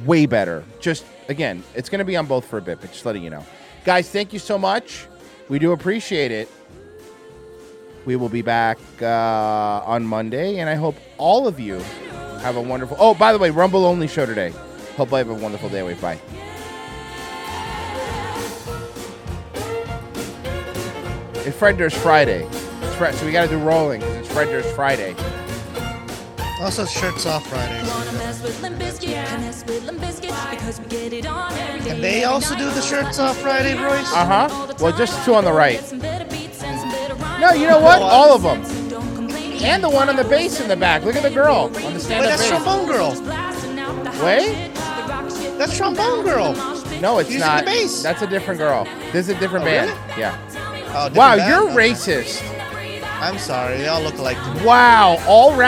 way better. Just again, it's going to be on both for a bit, but just letting you know. Guys, thank you so much. We do appreciate it. We will be back uh, on Monday, and I hope all of you have a wonderful. Oh, by the way, Rumble only show today. Hope I have a wonderful day. Wait, bye. It's Fred Durst Friday. It's Fred, so we got to do rolling because it's Fred Durst Friday. Also, shirts off Friday. Can they also do the shirts off Friday, Royce? Uh huh. Well, just two on the right. No, you know what? All of them. And the one on the bass in the back. Look at the girl on the stand Wait, up that's bass. trombone girl. Wait. That's trombone girl. No, it's Using not. the bass. That's a different girl. This is a different Oh, band. really? Yeah. Oh, wow, band? you're Okay. racist. I'm sorry. They all look alike. Wow, all round.